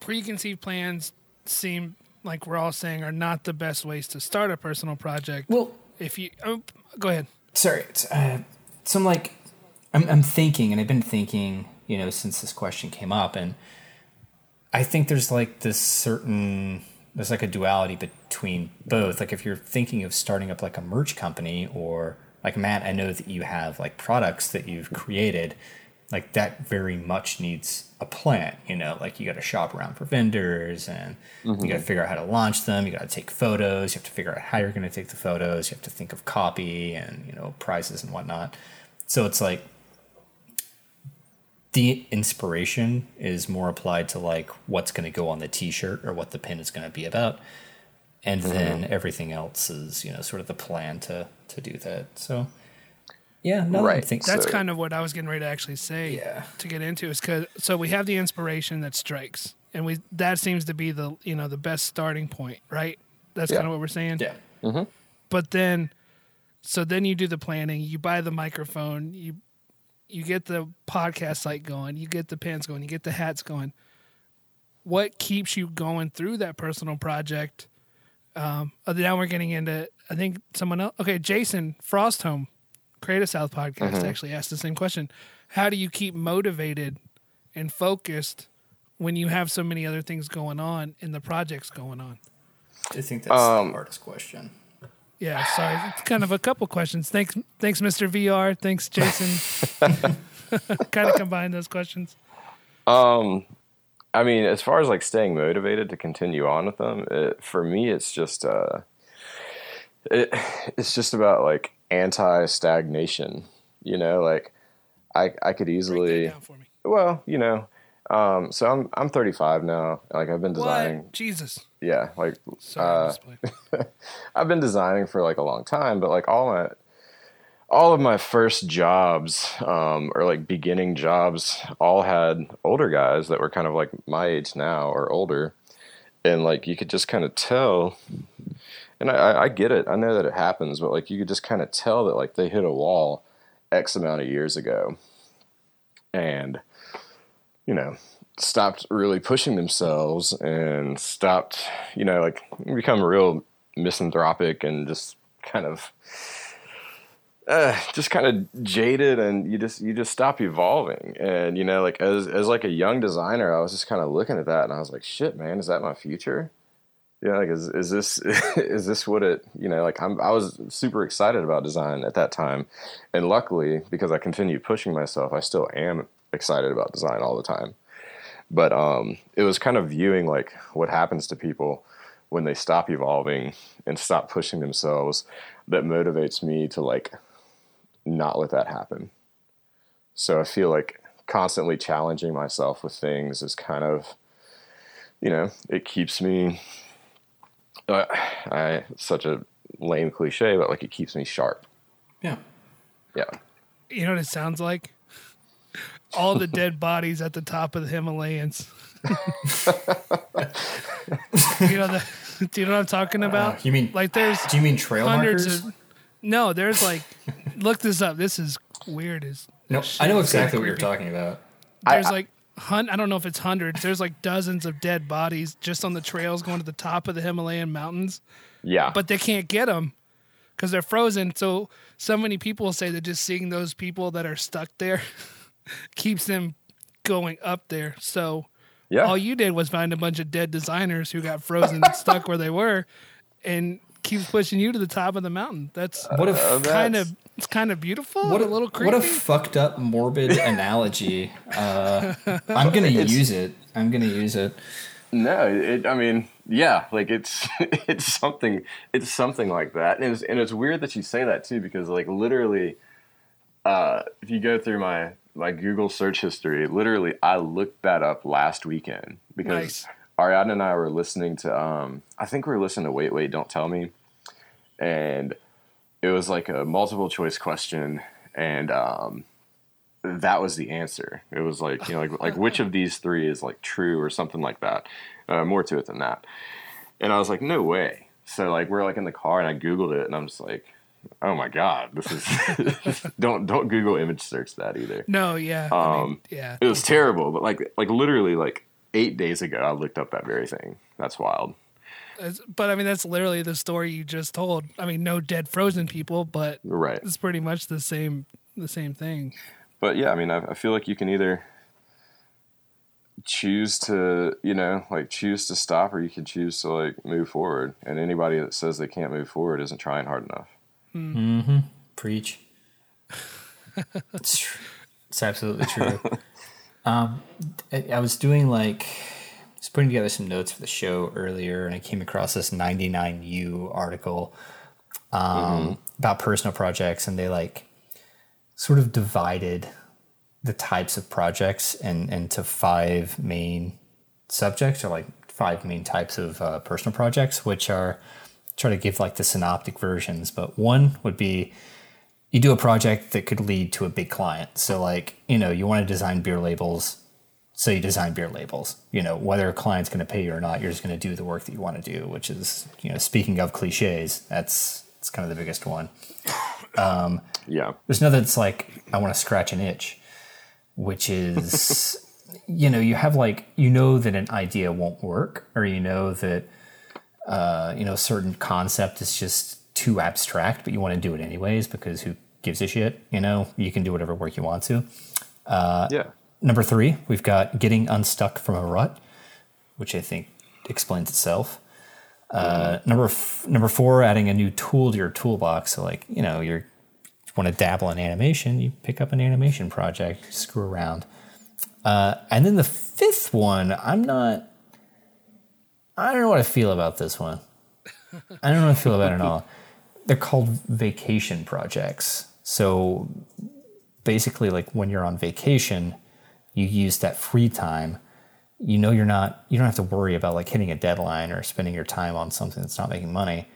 preconceived plans seem like we're all saying are not the best ways to start a personal project. Well, If you oh, go ahead, sorry. It's, uh, so I'm like, I'm, I'm thinking, and I've been thinking, you know, since this question came up, and I think there's like this certain, there's like a duality between both. Like if you're thinking of starting up like a merch company, or like Matt, I know that you have like products that you've created, like that very much needs a plan. You know, like you got to shop around for vendors, and you got to mm-hmm. figure out how to launch them. You got to take photos. You have to figure out how you're going to take the photos. You have to think of copy and you know prizes and whatnot. So it's like the inspiration is more applied to like what's going to go on the t-shirt or what the pin is going to be about and mm-hmm. then everything else is you know sort of the plan to to do that so yeah no i Right. think that's So- kind of what I was getting ready to actually say. Yeah. To get into is because so we have the inspiration that strikes, and we that seems to be the you know the best starting point, right? That's Yeah. kind of what we're saying. yeah mm-hmm. but then so then you do the planning you buy the microphone you you get the podcast site going you get the pens going you get the hats going. What keeps you going through that personal project? Um uh, now we're getting into i think someone else okay jason frostholm creative south podcast actually asked the same question. How do you keep motivated and focused when you have so many other things going on and the projects going on? I think that's Um, the hardest question yeah, sorry. It's kind of a couple questions. Thanks, thanks, Mr. VR. Thanks, Jason. kind of combine those questions. Um, I mean, as far as like staying motivated to continue on with them, it, for me, it's just uh, it, it's just about like anti stagnation. You know, like I I could easily down for me. well, you know, um, so I'm I'm 35 now. Like I've been designing, What? Jesus. Yeah, like. Uh. I've been designing for like a long time, but like all my all of my first jobs um, or like beginning jobs all had older guys that were kind of like my age now or older, and like you could just kind of tell. And I- I, I get it. I know that it happens, but like you could just kind of tell that like they hit a wall X amount of years ago, and you know stopped really pushing themselves and stopped you know like become real misanthropic and just kind of uh, just kind of jaded and you just you just stop evolving. And you know like as as like a young designer I was just kind of looking at that and I was like shit man is that my future? Yeah like is is this is this what it you know like I'm I was super excited about design at that time. And luckily because I continued pushing myself I still am excited about design all the time but um, it was kind of viewing like what happens to people when they stop evolving and stop pushing themselves that motivates me to like not let that happen. So i feel like constantly challenging myself with things is kind of you know it keeps me uh, i such a lame cliche but like it keeps me sharp. Yeah. Yeah. You know what it sounds like? All the dead bodies at the top of the Himalayas. you know the, do you know what I'm talking about? Uh, you mean like there's do you mean trail markers of no, there's like look this up. This is weird as no i know exactly what you're talking about There's I- like hun- I don't know if it's hundreds. There's like dozens of dead bodies just on the trails going to the top of the Himalayan mountains, yeah but they can't get them because they're frozen. So so many people say that just seeing those people that are stuck there keeps them going up there. So yeah all you did was find a bunch of dead designers who got frozen and stuck where they were, and keeps pushing you to the top of the mountain. That's what a Uh, kind of it's kind of beautiful. what and a little creepy. What a fucked up, morbid analogy. Uh, I'm gonna use it. I'm gonna use it. No, it, I mean, yeah, like it's it's something it's something like that, and it's and it's weird that you say that too because like literally, uh, if you go through my my Google search history, literally, I looked that up last weekend because Nice. Ariadne and I were listening to. Um, I think we were listening to Wait Wait Don't Tell Me, and it was like a multiple choice question, and um, that was the answer. It was like you know like like which of these three is like true or something like that. Uh, more to it than that. And I was like, no way. So like we're like in the car and I googled it and I'm just like, oh my god, this is don't don't Google image search that either. No, yeah. I mean, Um, yeah. It was terrible, but like like literally like eight days ago I looked up that very thing. That's wild. But I mean, that's literally the story you just told. I mean, no dead frozen people, but Right. it's pretty much the same the same thing. But yeah, I mean, I, I feel like you can either choose to, you know, like choose to stop, or you can choose to like move forward. And anybody that says they can't move forward isn't trying hard enough. Preach. it's, tr- it's absolutely true. um, I, I was doing like, I was putting together some notes for the show earlier, and I came across this 99U article um, about personal projects, and they like sort of divided the types of projects and into five main subjects, or like five main types of uh, personal projects, which are try to give like the synoptic versions, but one would be you do a project that could lead to a big client. So like, you know, you want to design beer labels, so you design beer labels. You know, whether a client's going to pay you or not, you're just going to do the work that you want to do, which is, you know, speaking of cliches, that's it's kind of the biggest one. Um, yeah. There's another that's like, I want to scratch an itch, which is, you know, you have like, you know that an idea won't work, or you know that, uh, you know, certain concept is just too abstract, but you want to do it anyways because who gives a shit? You know, you can do whatever work you want to. yeah. Number three, we've got getting unstuck from a rut, which I think explains itself. Uh, number f- number four, adding a new tool to your toolbox. So, like you know, you're you want to dabble in animation, you pick up an animation project, screw around. Uh, and then the fifth one, I'm not. I don't know what I feel about this one. I don't know what I feel about it at all. They're called vacation projects. So basically, like when you're on vacation, you use that free time. You know you're not. You don't have to worry about like hitting a deadline or spending your time on something that's not making money.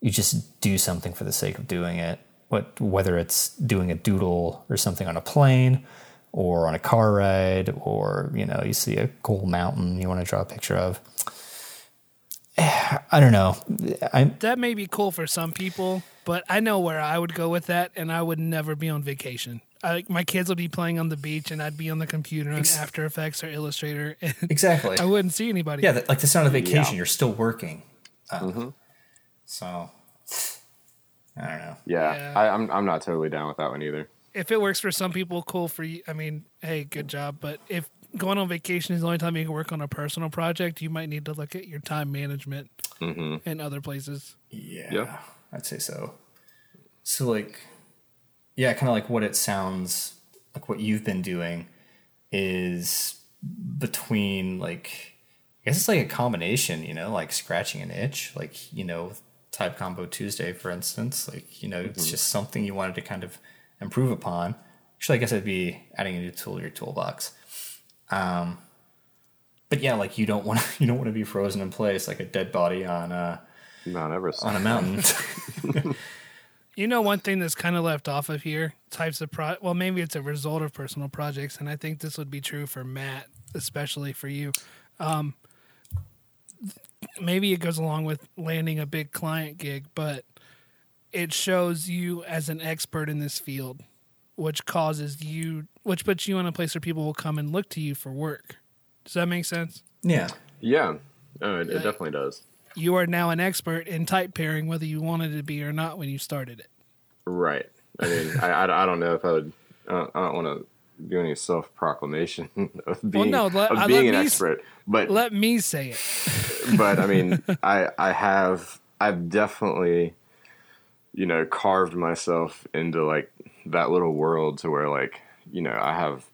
You just do something for the sake of doing it. What whether it's doing a doodle or something on a plane, or on a car ride, or you know you see a cool mountain you want to draw a picture of. I don't know. I That may be cool for some people, but I know where I would go with that, and I would never be on vacation. I, my kids would be playing on the beach, and I'd be on the computer on Ex- After Effects or Illustrator, and exactly. I wouldn't see anybody. Yeah, like that's not a vacation. Yeah. You're still working. Uh, So I don't know. Yeah. Yeah. I, I'm I'm not totally down with that one either. if it works for some people, cool for you. I mean, hey, good job. But if going on vacation is the only time you can work on a personal project, you might need to look at your time management mm-hmm. in other places. Yeah, Yeah. I'd say so. So like, yeah, kind of like what it sounds like. What you've been doing is between like, I guess it's like a combination. You know, like scratching an itch, like you know, type combo Tuesday, for instance. Like you know, it's mm-hmm. just something you wanted to kind of improve upon. Actually, I guess it'd be adding a new tool to your toolbox. Um, but yeah, like you don't want to, you don't want to be frozen in place like a dead body on uh Mount Everest. on a mountain. You know, one thing that's kind of left off of here types of pro. Well, maybe it's a result of personal projects, and I think this would be true for Matt, especially for you. Um, maybe it goes along with landing a big client gig, but it shows you as an expert in this field, which causes you, which puts you in a place where people will come and look to you for work. Does that make sense? yeah. yeah. Oh, it, it definitely does. You are now an expert in type pairing, whether you wanted to be or not when you started it. Right. I mean, I, I, I don't know if I would. I don't, I don't want to do any self proclamation of being, no, let- of uh, being an me- expert, but Let me say it. but I mean, I I have I've definitely, you know, carved myself into like that little world to where like you know I have,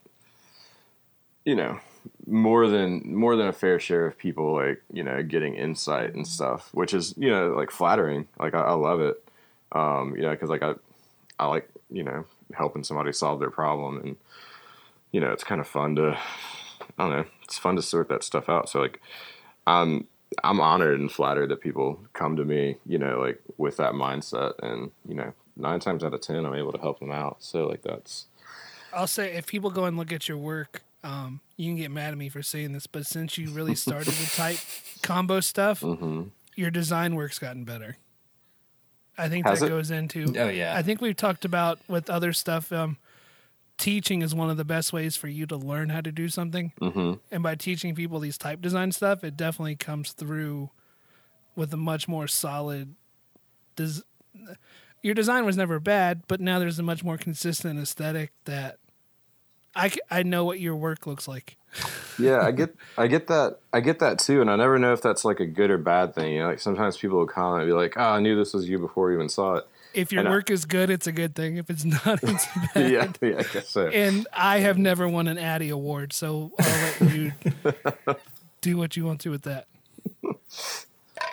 you know, more than more than a fair share of people like you know getting insight and stuff, which is you know like flattering. Like I, I love it, um, you know, because like I I like you know helping somebody solve their problem and you know it's kind of fun to i don't know it's fun to sort that stuff out so like i'm i'm honored and flattered that people come to me you know like with that mindset and you know nine times out of ten i'm able to help them out so like that's I'll say if people go and look at your work, um, you can get mad at me for saying this, but since you really started the type combo stuff, mm-hmm. your design work's gotten better. I think Has that it? goes into. Oh, yeah. I think we've talked about with other stuff. Um, teaching is one of the best ways for you to learn how to do something, mm-hmm. and by teaching people these type design stuff, it definitely comes through with a much more solid. Des- your design was never bad, but now there's a much more consistent aesthetic that I, I know what your work looks like. yeah i get i get that i get that too and i never know if that's like a good or bad thing you know like sometimes people will comment and be like oh i knew this was you before you even saw it If your And I- work is good, it's a good thing. If it's not, it's bad. yeah yeah i guess so And I have never won an Addy award, so I'll let you do what you want to with that.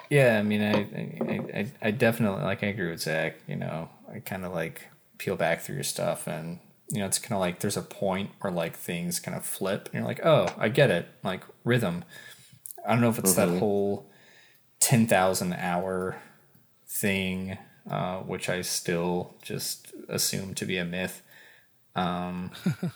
Yeah, I mean, I, I, I, definitely like. I agree with Zach. You know, I kind of like peel back through your stuff, and you know, it's kind of like there's a point where like things kind of flip, and you're like, oh, I get it. Like rhythm. I don't know if it's that whole ten thousand hour thing, uh, which I still just assume to be a myth. Um,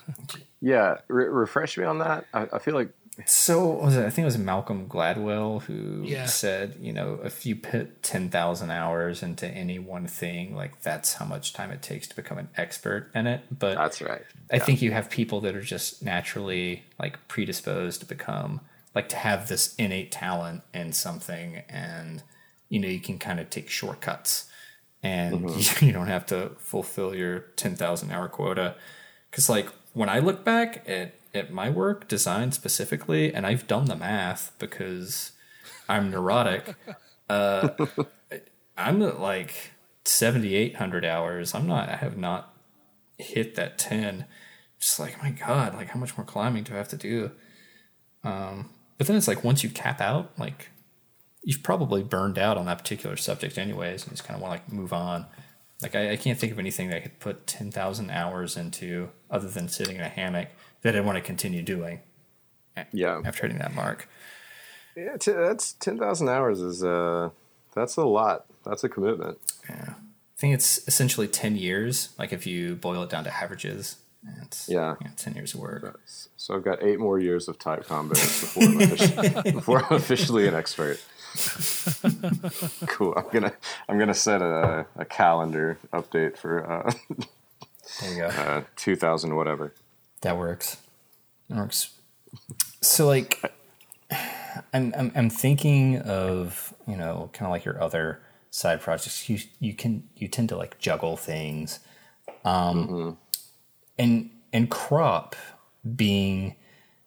yeah re- refresh me on that I, I feel like So was it? I think it was Malcolm Gladwell who Yeah. said, you know, if you put ten thousand hours into any one thing, like that's how much time it takes to become an expert in it. But that's right I think you have people that are just naturally like predisposed to become like to have this innate talent in something, and you know you can kind of take shortcuts, and mm-hmm. you don't have to fulfill your ten thousand hour quota. Because like when I look back at at my work, design specifically, and I've done the math because I'm neurotic. Uh, I'm at like seventy eight hundred hours. I'm not. I have not hit that 10 just like my god like how much more climbing do i have to do um but then it's like once you cap out like you've probably burned out on that particular subject anyways and just kind of want to like move on like I, I can't think of anything that i could put 10000 hours into other than sitting in a hammock that i want to continue doing yeah after hitting that mark Yeah, t- that's ten thousand hours is uh, that's a lot. That's a commitment. yeah i think it's essentially 10 years like if you boil it down to averages it's Yeah. 10 years of work So I've got eight more years of type combos before I'm, offici- before I'm officially an expert. cool. I'm gonna I'm gonna set a, a calendar update for uh, there you go uh, 2000 whatever. That works. That works. So like I'm I'm I'm thinking of, you know, kind of like your other side projects. You you can you tend to like juggle things. Um and and crop being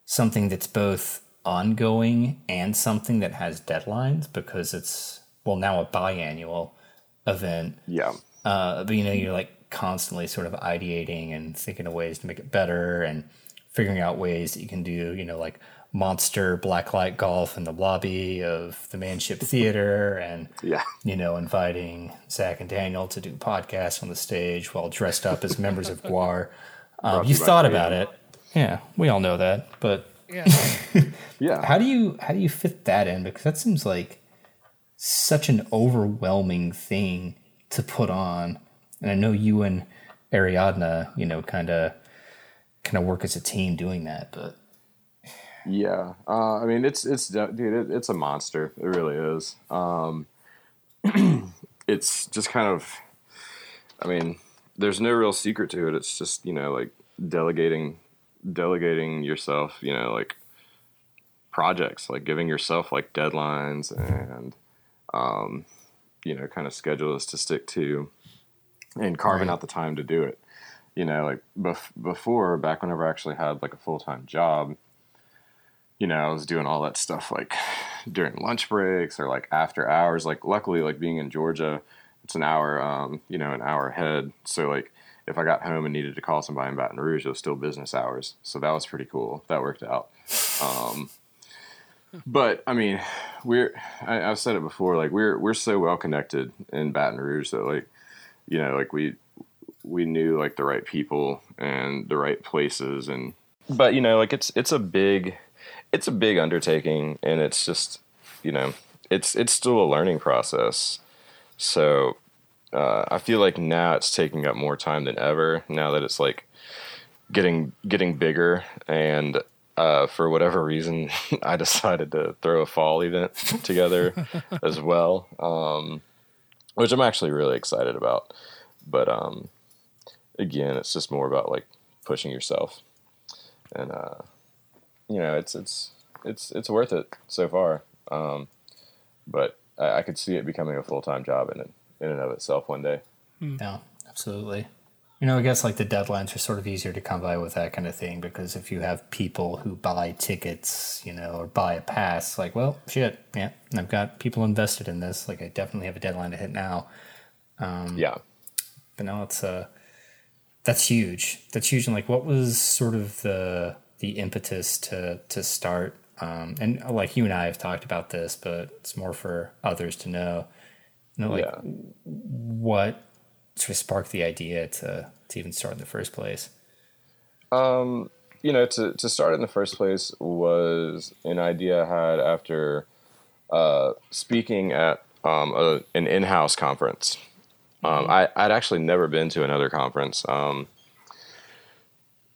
something that's both ongoing and something that has deadlines because it's well now a biannual event Yeah. uh, but you know you're like constantly sort of ideating and thinking of ways to make it better and figuring out ways that you can do you know like monster blacklight golf in the lobby of the manship theater and Yeah. you know inviting zach and daniel to do podcasts on the stage while dressed up as members of GWAR um, you you thought about it yeah we all know that but Yeah. Yeah. how do you how do you fit that in because that seems like such an overwhelming thing to put on and i know you and ariadna you know kind of kind of work as a team doing that but Yeah, uh, I mean it's it's dude, it, it's a monster. It really is. Um, it's just kind of, I mean, there's no real secret to it. It's just you know like delegating, delegating yourself. You know like projects, like giving yourself like deadlines and, um, you know, kind of schedules to stick to, and carving Right. out the time to do it. You know, like bef- before, back whenever I actually had like a full time job, you know, I was doing all that stuff like during lunch breaks or like after hours. Like, luckily, like being in Georgia, it's an hour, um, you know, an hour ahead. So, like, if I got home and needed to call somebody in Baton Rouge, it was still business hours. So that was pretty cool. That worked out. Um, but I mean, we're I, I've said it before. Like, we're we're so well connected in Baton Rouge that like, you know, like we we knew like the right people and the right places and but you know like it's it's a big it's a big undertaking and it's just you know it's it's still a learning process. So uh, i feel like now it's taking up more time than ever now that it's like getting getting bigger and uh, for whatever reason i decided to throw a fall event together as well. Um, which i'm actually really excited about. But um, again it's just more about like pushing yourself. And uh, you know it's it's it's it's worth it so far. Um, but I, I could see it becoming a full-time job in, in and of itself one day. Yeah, absolutely. You know, I guess like the deadlines are sort of easier to come by with that kind of thing because if you have people who buy tickets, you know, or buy a pass, like, well, shit, yeah, I've got people invested in this. Like, I definitely have a deadline to hit now. Um, yeah But now it's uh, that's huge. That's huge. And like, what was sort of the the impetus to to start? Um, and like you and I have talked about this, but it's more for others to know. You know, like yeah what sort of sparked the idea to to even start in the first place? Um, you know, to, to start in the first place was an idea I had after uh, speaking at um, a, an in house conference. Um, I, I'd actually never been to another conference um,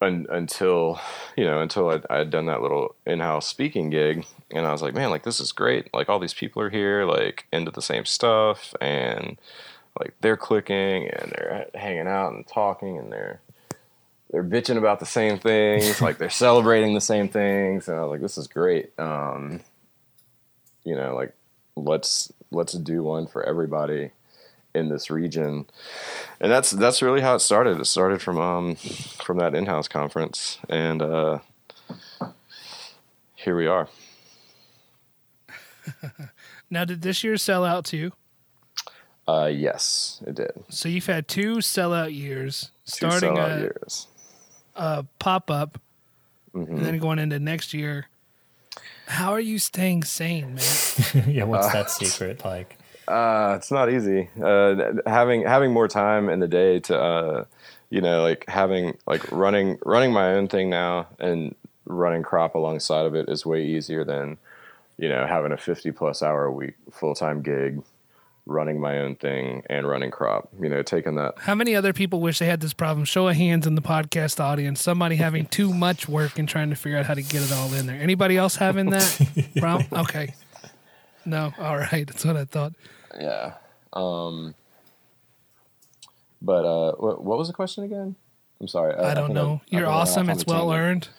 un, until, you know, until I'd, I'd done that little in house speaking gig. And I was like, man, like, this is great. Like, all these people are here, like, into the same stuff. And, like, they're clicking and they're hanging out and talking and they're, they're bitching about the same things, like they're celebrating the same things, and I was like, "This is great." Um, you know, like let's let's do one for everybody in this region, and that's that's really how it started. It started from um, from that in-house conference, and uh, here we are. Now, did this year sell out too? Uh, yes, it did. So you've had two sellout years, Two starting sellout a, years. a pop up, Mm-hmm. and then going into next year. How are you staying sane, man? yeah, what's that secret like? Uh, it's not easy. Uh, having having more time in the day to, uh, you know, like having like running running my own thing now and running crop alongside of it is way easier than, you know, having a fifty plus hour a week full time gig, running my own thing and running crop. You know, taking that. How many other people wish they had this problem? Show of hands in the podcast audience. Somebody having too much work and trying to figure out how to get it all in there. Anybody else having that problem? Okay. No. All right. That's what I thought. Yeah. Um. But uh, what, what was the question again? I'm sorry. I don't think know. I- I You're I awesome. It's well earned.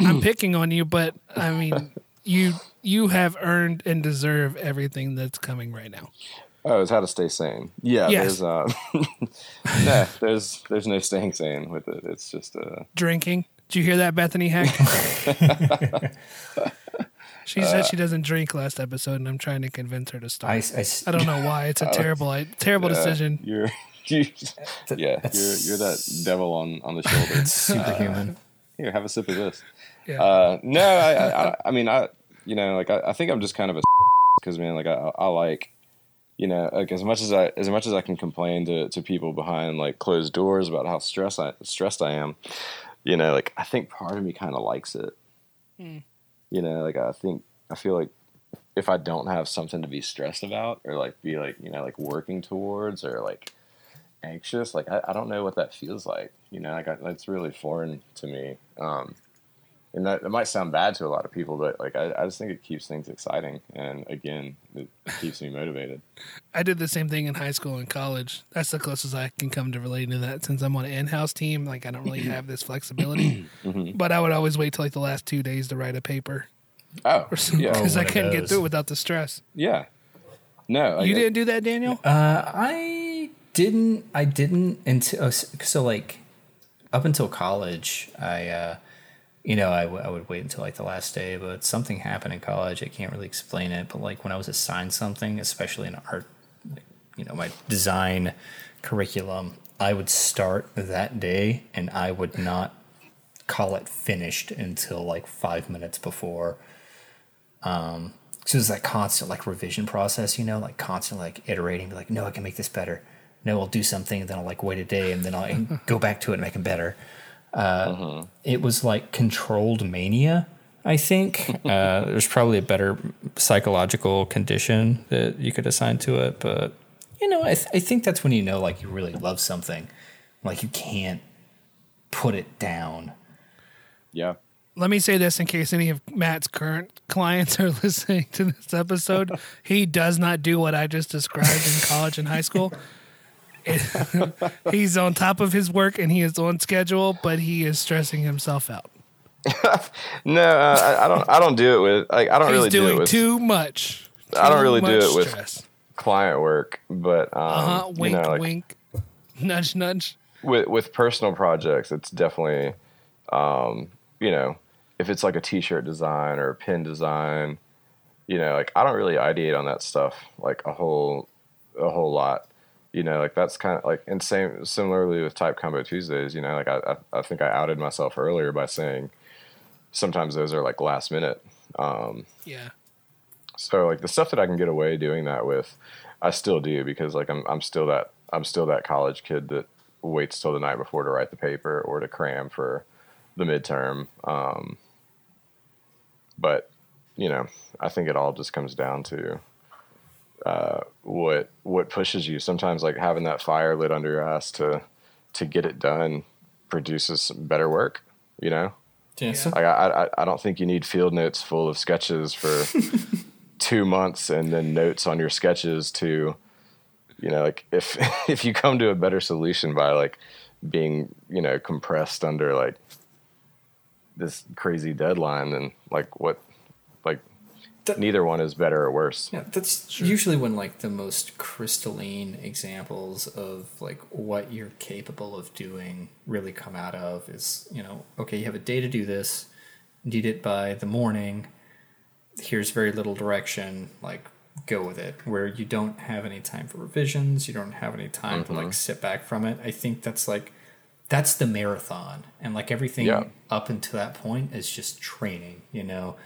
I'm picking on you, but I mean, you you have earned and deserve everything that's coming right now. Oh, it's how to stay sane. Yeah, Yes. there's uh, no, there's there's no staying sane with it. It's just uh, Drinking. Did you hear that, Bethany Heck? she said she doesn't drink last episode, and I'm trying to convince her to stop. I, start. I I, s- don't know why. It's a terrible, I- terrible uh, decision. You're you, yeah, you're you're that devil on on the shoulder. superhuman. Here, have a sip of this. Yeah. Uh, no, I, I, I- I mean, I, you know, like I, I think I'm just kind of a because man, like I, I like, you know, like as much as I, as much as I can complain to, to people behind like closed doors about how stressed I, stressed I am, you know, like I think part of me kind of likes it. You know, like I think I feel like if I don't have something to be stressed about or like be like you know like working towards or like anxious, like I, I don't know what that feels like. You know, like I, that's really foreign to me. Um, and that, that might sound bad to a lot of people, but like I, I just think it keeps things exciting, and again, it keeps me motivated. I did the same thing in high school and college. That's the closest I can come to relating to that. Since I'm on an in-house team, like I don't really have this flexibility. Mm-hmm. But I would always wait till like the last two days to write a paper Oh, because yeah, Oh, I couldn't get through it without the stress. yeah. No, like, You didn't do that, Daniel? Uh, I didn't. I didn't until so like up until college. I uh, you know I, w- I would wait until like the last day, but something happened in college. I can't really explain it, but like when I was assigned something, especially in art, you know, my design curriculum, I would start that day and I would not call it finished until like five minutes before. Um, so it was that constant like revision process, you know, like constant like iterating, be like, no, I can make this better. no, I'll do something, then I'll like wait a day, and then I'll go back to it and make it better. Uh, It was like controlled mania. I think uh, there's probably a better psychological condition that you could assign to it, but you know, I, th- I think that's when you know like you really love something, like you can't put it down. Yeah. Let me say this in case any of Matt's current clients are listening to this episode. he does not do what I just described in college and high school. He's on top of his work and he is on schedule, but he is stressing himself out. No, uh, I, I don't. I don't do it with. Like, I don't He's really do it with too much. I don't really do it with- stress. client work, but um, Uh huh. Wink, you know, like, wink. Nudge, nudge. with with personal projects, it's definitely, um, you know, if it's like a T-shirt design or a pin design, you know, like I don't really ideate on that stuff like a whole a whole lot. You know, like that's kind of like and same similarly with Type Combo Tuesdays. You know, like I I, I think I outed myself earlier by saying sometimes those are like last minute. Um, Yeah. so like the stuff that I can get away doing that with, I still do because like I'm I'm still that I'm still that college kid that waits till the night before to write the paper or to cram for the midterm. Um, but you know, I think it all just comes down to uh, what what pushes you. Sometimes like having that fire lit under your ass to to get it done produces some better work. You know. Yeah. Like I, I, I don't think you need field notes full of sketches for two months and then notes on your sketches to, you know, like if if you come to a better solution by like being you know compressed under like this crazy deadline, then like what, like That- neither one is better or worse. Yeah, that's usually when like the most crystalline examples of like what you're capable of doing really come out of is, you know, okay, you have a day to do this, need it by the morning. Here's very little direction, like go with it. Where you don't have any time for revisions, you don't have any time to like mm-hmm. sit back from it. I think that's like that's the marathon. And like everything Yeah. up until that point is just training, you know.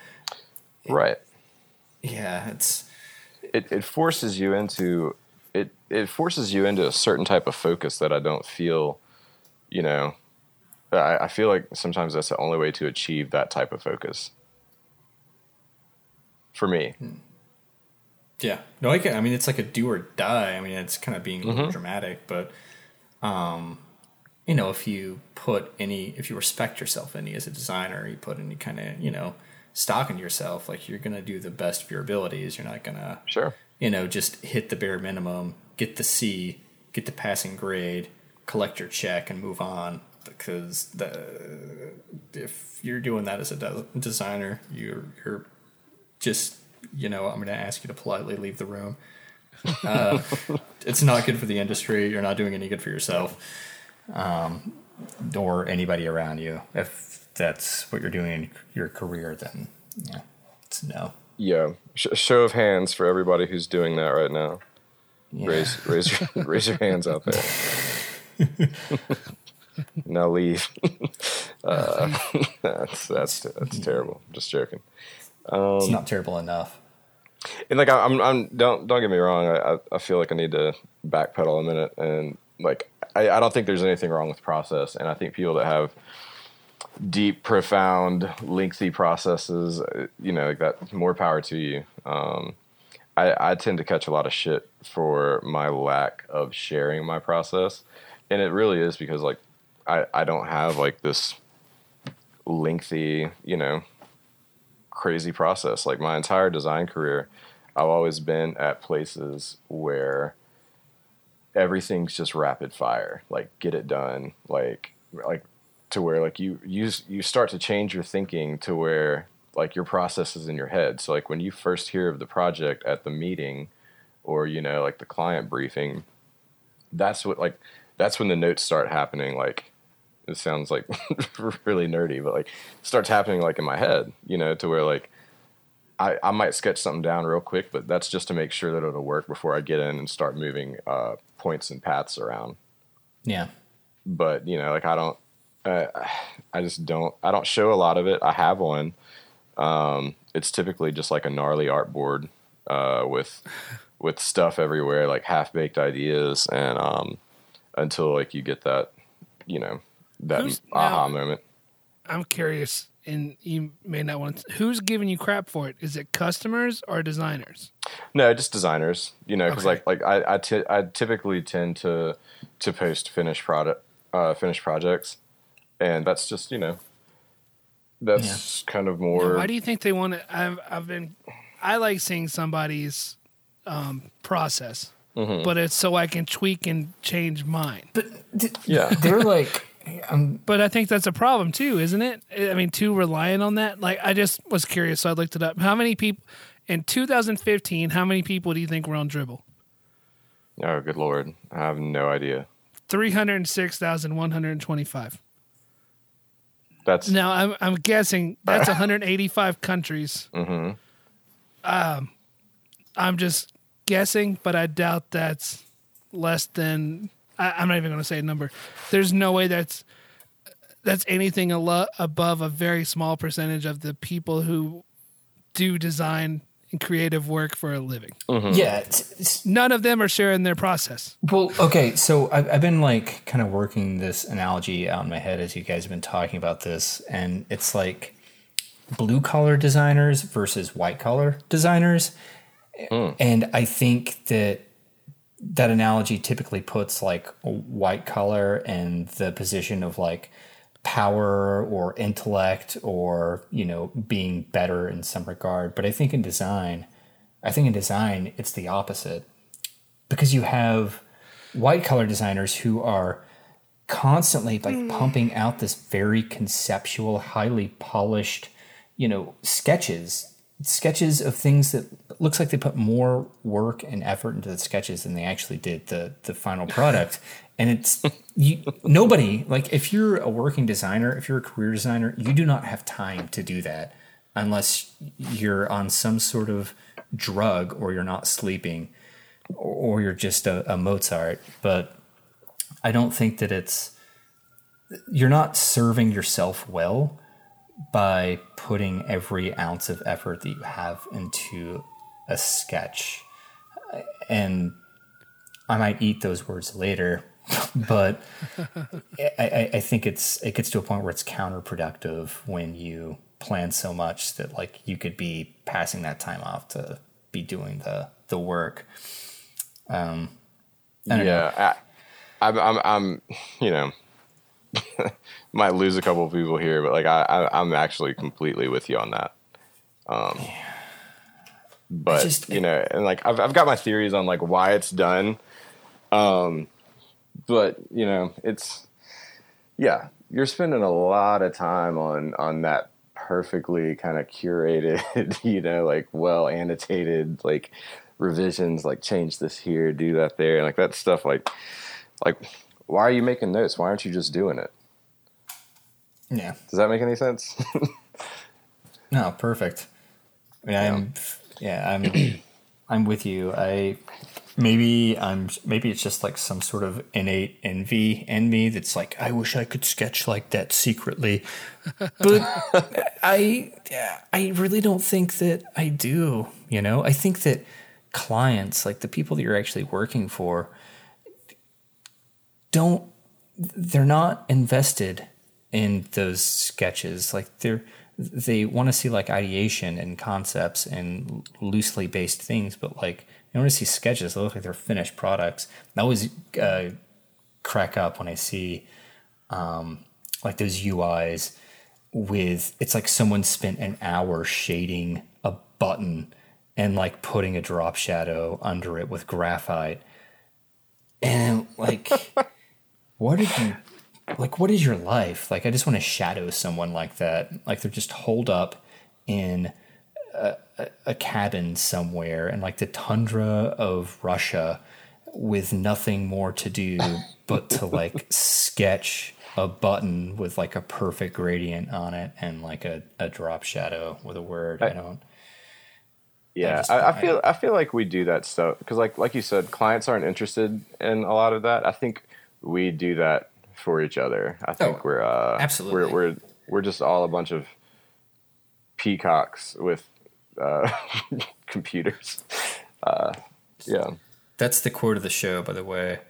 Right. Yeah, it's it, it forces you into it it forces you into a certain type of focus that I don't feel, you know, I, I feel like sometimes that's the only way to achieve that type of focus. For me, Yeah. No, I can. I mean, it's like a do or die. I mean, it's kind of being a little dramatic, but, um, you know, if you put any, if you respect yourself any as a designer, you put any kind of, you know, stock in yourself, like you're gonna do the best of your abilities. You're not gonna, sure. you know, just hit the bare minimum, get the C, get the passing grade, collect your check, and move on. Because the if you're doing that as a de- designer, you're you're just you know I'm going to ask you to politely leave the room. Uh, it's not good for the industry. You're not doing any good for yourself, um, or anybody around you. If that's what you're doing in your career, then yeah, it's no. Yeah. Sh- show of hands for everybody who's doing that right now. Yeah. Raise raise your, raise your hands out there. now leave. uh, that's that's that's terrible. Just joking. it's not terrible enough. and like I- I'm, I'm don't don't get me wrong. I, I- I feel like I need to backpedal a minute, and like I, I don't think there's anything wrong with process, and I think people that have deep, profound, lengthy processes, uh, you know, like that, more power to you. Um, I, I tend to catch a lot of shit for my lack of sharing my process, and it really is because like I, I don't have like this lengthy, you know, crazy process. Like my entire design career, I've always been at places where everything's just rapid fire. Like get it done. Like like to where like you you you start to change your thinking to where like your process is in your head. So like when you first hear of the project at the meeting or you know like the client briefing, that's what like that's when the notes start happening like it sounds like really nerdy, but like it starts happening like in my head, you know, to where like I, I might sketch something down real quick, but that's just to make sure that it'll work before I get in and start moving uh, points and paths around. Yeah. But you know, like I don't, uh, I just don't, I don't show a lot of it. I have one. Um, it's typically just like a gnarly art board uh, with with stuff everywhere, like half baked ideas, and um, until like you get that, you know, that Who's- aha now- moment. I'm curious, and you may not want. To, who's giving you crap for it? Is it customers or designers? No, just designers. You know, because Okay. like like I I, typically tend to to post finished product uh, finished projects, and that's just you know that's kind of more. Why do you think they want to? I've I've been, I like seeing somebody's um, process, Mm-hmm. but it's so I can tweak and change mine. But th- Yeah. they're like, um, But I think that's a problem too, isn't it? I mean, too reliant on that. Like, I just was curious, so I looked it up. How many people in 2015? How many people do you think were on Dribbble? oh, good lord, I have no idea. Three hundred six thousand one hundred twenty-five. That's Now, I'm I'm guessing that's 185 countries. hmm Um, I'm just guessing, but I doubt that's less than. I, I'm not even going to say a number. There's no way that's that's anything a lo- above a very small percentage of the people who do design creative work for a living. Mm-hmm. yeah. It's, it's, None of them are sharing their process. well, okay. So I've, I've been like kind of working this analogy out in my head as you guys have been talking about this, and it's like blue collar designers versus white collar designers. Mm. And I think that that analogy typically puts like a white collar and the position of like power or intellect or you know being better in some regard. But i think in design i think in design it's the opposite. Because you have white collar designers who are constantly like mm. pumping out this very conceptual highly polished you know sketches sketches of things that looks like they put more work and effort into the sketches than they actually did the the final product and it's you nobody like if you're a working designer if you're a career designer you do not have time to do that unless you're on some sort of drug or you're not sleeping or you're just a, a mozart but i don't think that it's you're not serving yourself well by putting every ounce of effort that you have into a sketch. And I might eat those words later, but I, I, think it's it gets to a point where it's counterproductive when you plan so much that like you could be passing that time off to be doing the the work. Um, I don't know. yeah. I, I'm I'm I'm you know might lose a couple of people here, but like I, I I'm actually completely with you on that. Um, but just- you know, and like I've I've got my theories on like why it's done. Um, but you know, it's yeah, you're spending a lot of time on on that perfectly kind of curated, you know, like well annotated, like revisions, like change this here, do that there, and like that stuff. Like, like why are you making notes? Why aren't you just doing it? Yeah. Does that make any sense? No, perfect. I mean, I'm, yeah, I'm, I'm with you. I maybe I'm maybe it's just like some sort of innate envy in me that's like I wish I could sketch like that secretly, but I I really don't think that I do. You know, I think that clients, like the people that you're actually working for, don't they're not invested in those sketches like they're they want to see like ideation and concepts and loosely based things but like they want to see sketches that look like they're finished products. I always uh, crack up when i see um, like those uis with it's like someone spent an hour shading a button and like putting a drop shadow under it with graphite. And like what did you like what is your life? Like i just want to shadow someone like that. Like they're just holed up in a, a, cabin somewhere in like the tundra of russia with nothing more to do but to like sketch a button with like a perfect gradient on it and like a, a drop shadow with a word i don't Yeah, just- I, I feel I feel like we do that stuff because, like like you said, clients aren't interested in a lot of that. I think we do that for each other. I think Oh, we're uh, absolutely. we're we're we're just all a bunch of peacocks with uh, computers. Yeah. That's the quote of the show, by the way.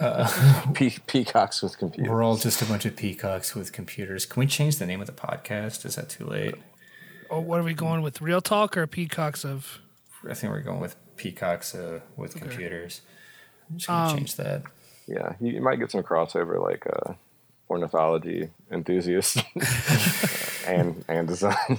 Pe- peacocks with computers. We're all just a bunch of peacocks with computers. Can we change the name of the podcast? Is that too late? Oh, what are we going with? Real talk or peacocks of? I think we're going with peacocks uh, with computers. I'm just gonna change that. Yeah, you, you might get some crossover like uh, ornithology enthusiasts and and design.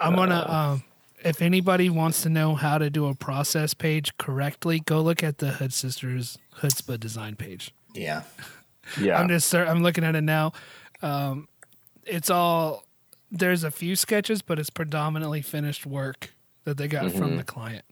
I'm gonna. Um, if anybody wants to know how to do a process page correctly, go look at the Hood Sisters Chutzpah design page. Yeah. yeah, I'm just. I'm looking at it now. Um, it's all. There's a few sketches, but it's predominantly finished work that they got from the client.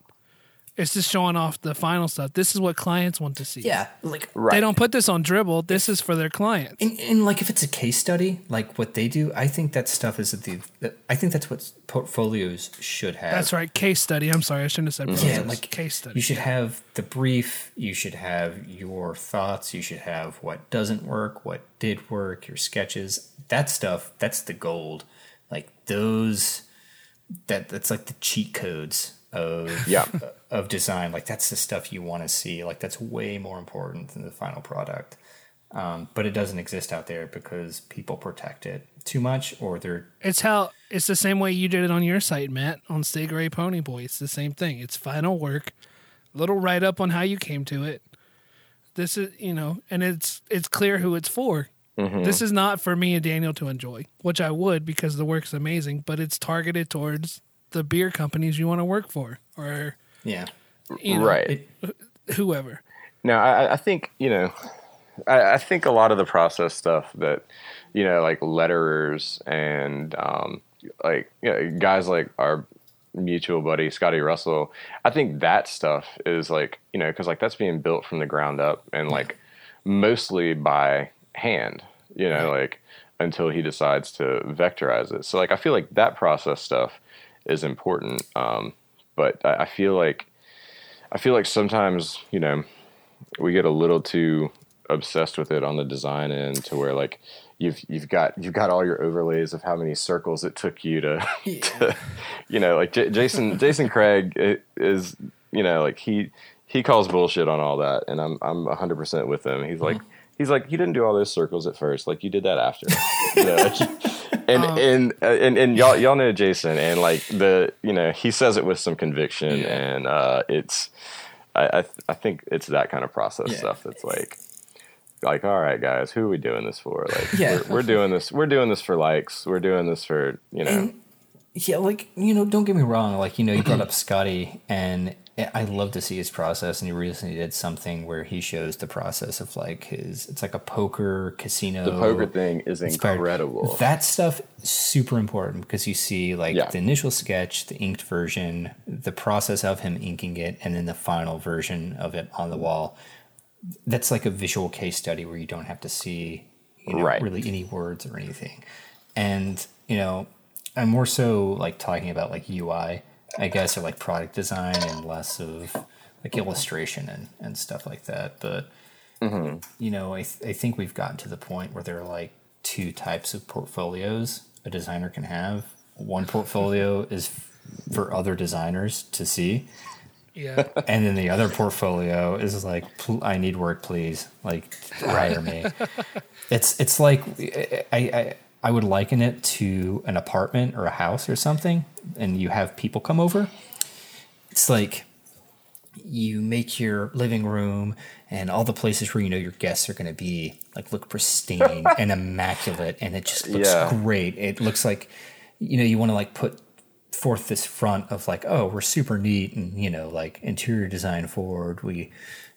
It's just showing off the final stuff. This is what clients want to see. Yeah. Like right. They don't put this on Dribbble. This is for their clients. And, and like if it's a case study, like what they do, I think that stuff is the. I think that's what portfolios should have. That's right. Case study. I'm sorry. I shouldn't have said mm-hmm. process. Yeah, like case study. You should have the brief. You should have your thoughts. You should have what doesn't work, what did work, your sketches. That stuff. That's the gold. Like those. That that's like the cheat codes of Yeah. of design. Like that's the stuff you want to see. Like that's way more important than the final product. Um, but it doesn't exist out there because people protect it too much, or they're It's how it's the same way you did it on your site, Matt, on Stay Gray Pony Boy. It's the same thing. It's final work, little write up on how you came to it. This is you know, and it's it's clear who it's for. This is not for me and Daniel to enjoy, which I would because the work's amazing, but it's targeted towards the beer companies you want to work for or yeah. you know, right. whoever. No, I, I think you know, I, I think a lot of the process stuff that you know, like letterers and um, like you know, guys like our mutual buddy Scotty Russell. I think that stuff is like you know, because like that's being built from the ground up and like mostly by hand. You know, like until he decides to vectorize it. So like I feel like that process stuff is important. Um, but I, I feel like I feel like sometimes you know we get a little too obsessed with it on the design end to where like you've you've got you've got all your overlays of how many circles it took you to, to you know like J- Jason Jason Craig is you know like he he calls bullshit on all that and I'm I'm 100% with him. He's like he's like he didn't do all those circles at first. Like you did that after. You know, and, and and and y'all y'all know Jason. And like the you know he says it with some conviction. And uh it's I, I I think it's that kind of process Yeah. stuff that's like like all right guys who are we doing this for? Like Yeah. we're, we're doing this we're doing this for likes. We're doing this for you know Yeah, like you know, don't get me wrong. Like you know, you brought up Scotty, and I love to see his process. And he recently did something where he shows the process of like his. It's like a poker casino. the poker thing is inspired- incredible That stuff is super important because you see like Yeah. the initial sketch, the inked version, the process of him inking it, and then the final version of it on the wall. That's like a visual case study where you don't have to see you know, Right. really any words or anything. And you know, I'm more so like talking about like UI, I guess, or like product design and less of like illustration and, and stuff like that. But mm-hmm. you know, I, th- I think we've gotten to the point where there are like two types of portfolios a designer can have. One portfolio is f- for other designers to see, Yeah. and then the other portfolio is like, "Pl- I need work, please. Like, hire me. it's it's like I, I I would liken it to an apartment or a house or something, and you have people come over. It's like you make your living room and all the places where you know your guests are going to be like look pristine and immaculate and it just looks Yeah. great it looks like you know you want to like put forth this front of like oh we're super neat and you know like interior design forward we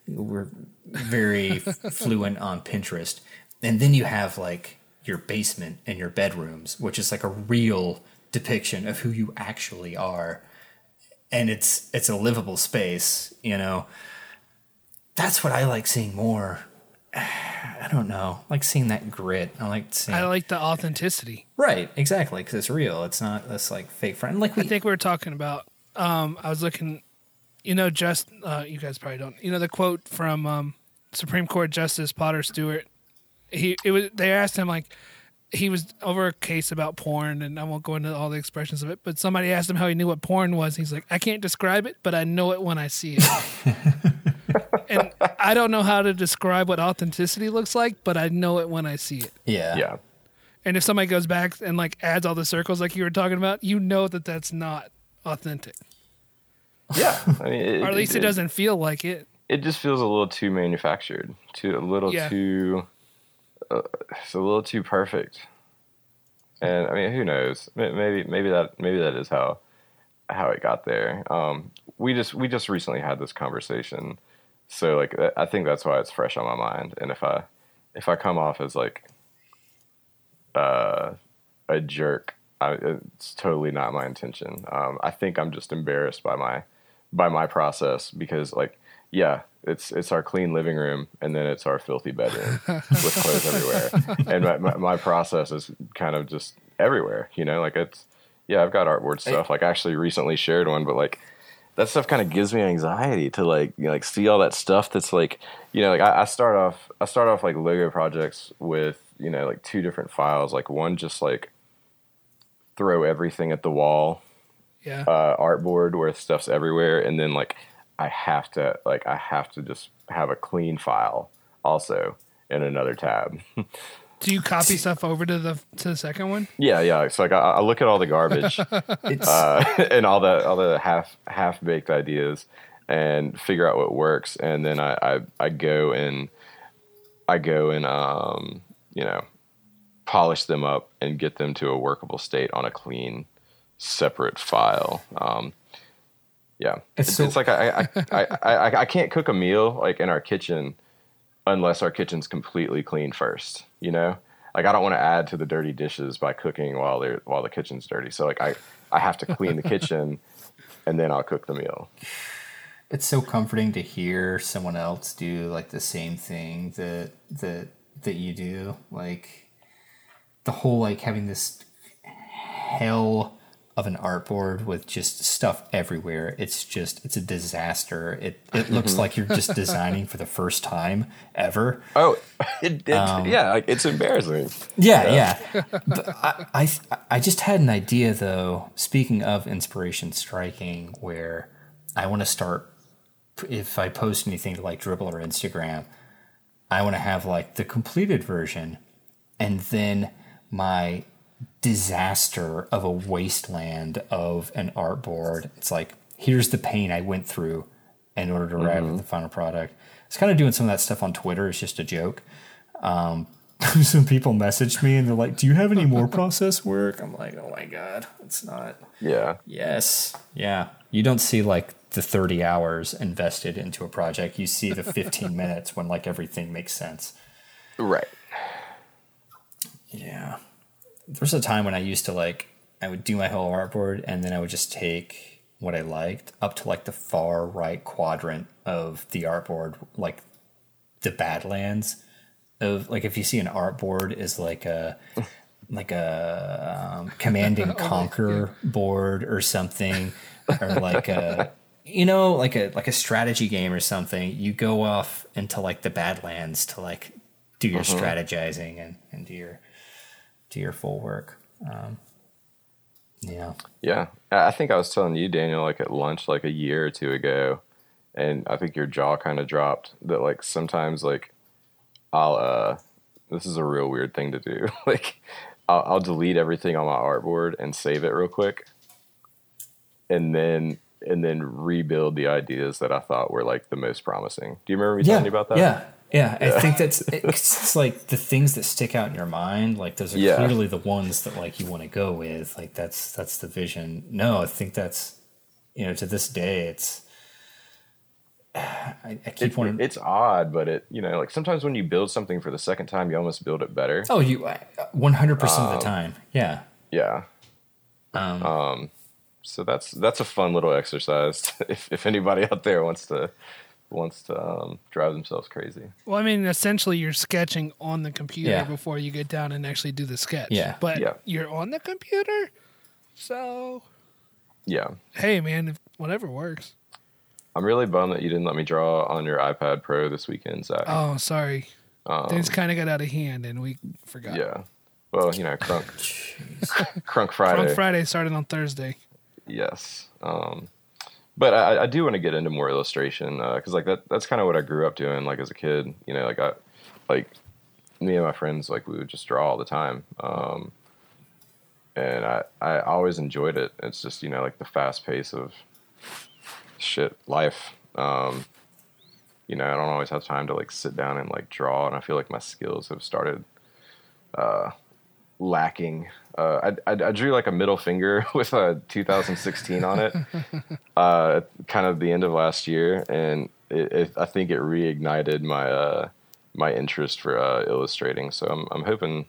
we're very fluent on pinterest and then you have like your basement and your bedrooms which is like a real depiction of who you actually are and it's it's a livable space you know that's what i like seeing more i don't know I like seeing that grit i like seeing I like the authenticity. right exactly because it's real it's not this like fake friend like we I think we were talking about. Um, I was looking, you know, just uh, you guys probably don't. You know the quote from um, Supreme Court Justice Potter Stewart. He it was. They asked him like, he was over a case about porn, and I won't go into all the expressions of it. But somebody asked him how he knew what porn was. He's like, I can't describe it, but I know it when I see it. and I don't know how to describe what authenticity looks like, but I know it when I see it. Yeah. Yeah. And if somebody goes back and like adds all the circles like you were talking about, you know that that's not authentic, Yeah. I mean, it, or at least it, doesn't feel like it. It just feels a little too manufactured, too a little Yeah. too. It's a little too perfect. And I mean, who knows? Maybe maybe that maybe that is how how it got there. Um, we just we just recently had this conversation, so like I think that's why it's fresh on my mind. And if I if I come off as like uh, a jerk, I, it's totally not my intention. Um, I think I'm just embarrassed by my by my process because like yeah it's it's our clean living room and then it's our filthy bedroom with clothes everywhere. And my, my, my process is kind of just everywhere you know like it's yeah i've got artboard stuff. Like I actually recently shared one but like that stuff kind of gives me anxiety to like you know, like see all that stuff that's like you know like I, I start off i start off like logo projects with you know like two different files. Like one just like throw everything at the wall Yeah. uh, artboard where stuff's everywhere, and then like I have to like I have to just have a clean file also in another tab. Do you copy stuff over to the to the second one? yeah, yeah. It's like I, I look at all the garbage uh, and all the all the half half baked ideas and figure out what works, and then I, I I go and I go and um you know polish them up and get them to a workable state on a clean separate file. Um, yeah, It's so- it's like I I, I, I I can't cook a meal like in our kitchen unless our kitchen's completely clean first. You know, like I don't want to add to the dirty dishes by cooking while they're while the kitchen's dirty. So like I I have to clean the kitchen and then I'll cook the meal. it's so comforting to hear someone else do like the same thing that that that you do like the whole like having this hell of an artboard with just stuff everywhere it's just it's a disaster it it looks like you're just designing for the first time ever Oh, it, it um, yeah, like, it's embarrassing. yeah, yeah. But I, I, I just had an idea though. Speaking of inspiration striking, where I want to start. If I post anything to like Dribbble or Instagram, I want to have like the completed version, and then my disaster of a wasteland of an artboard. It's like here's the pain I went through in order to arrive at mm-hmm. the final product. It's kind of doing some of that stuff on Twitter. It's just a joke um, some people messaged me and they're like, "Do you have any more process work?" I'm like, "Oh my god, it's not." Yeah, Yes, yeah. You don't see like the 30 hours invested into a project. You see the 15 minutes when like everything makes sense. right. Yeah. There's a time when I used to like I would do my whole artboard and then I would just take what I liked up to like the far right quadrant of the artboard, like the Badlands of like if you see an artboard is like a like a um, command and conquer board or something or like a you know like a like a strategy game or something you go off into like the badlands to like do your strategizing and and do your do your full work um yeah Yeah, I think I was telling you, Daniel, like at lunch, like a year or two ago, and I think your jaw kind of dropped. That like sometimes, like I'll uh, this is a real weird thing to do. like I'll, I'll delete everything on my artboard and save it real quick, and then and then rebuild the ideas that I thought were like the most promising. Do you remember me telling you about that? Yeah. Yeah. I think that's it's, it's like the things that stick out in your mind, like those are Yeah. clearly the ones that like you want to go with. Like that's that's the vision. No, I think that's you know, to this day it's I, I keep It, wanting it's odd, but it you know like sometimes when you build something for the second time, you almost build it better. Oh, you uh, one hundred percent of the um, time. Yeah. Yeah. Um, um, so that's that's a fun little exercise if, if anybody out there wants to wants to um, drive themselves crazy Well, I mean, essentially, you're sketching on the computer Yeah. before you get down and actually do the sketch. Yeah. But Yeah. you're on the computer, so yeah hey, man, if whatever works. i'm really bummed that you didn't let me draw on your ipad pro this weekend zach Oh, sorry. Things kind of got out of hand, and we forgot. yeah Well, you know, Crunk, Crunk Friday. Crunk Friday started on Thursday. Yes. Um, but I, I do want to get into more illustration because, uh, like, that that's kind of what I grew up doing. Like as a kid, you know, like I, like me and my friends, like we would just draw all the time. Um, and I, I always enjoyed it. It's just you know like the fast pace of shit life. Um, you know, I don't always have time to like sit down and like draw, and I feel like my skills have started uh, lacking. Uh, I, I, I, drew like a middle finger with a 2016 on it, uh, kind of the end of last year, and it, it, I think it reignited my uh, my interest for uh, illustrating. So I'm I'm hoping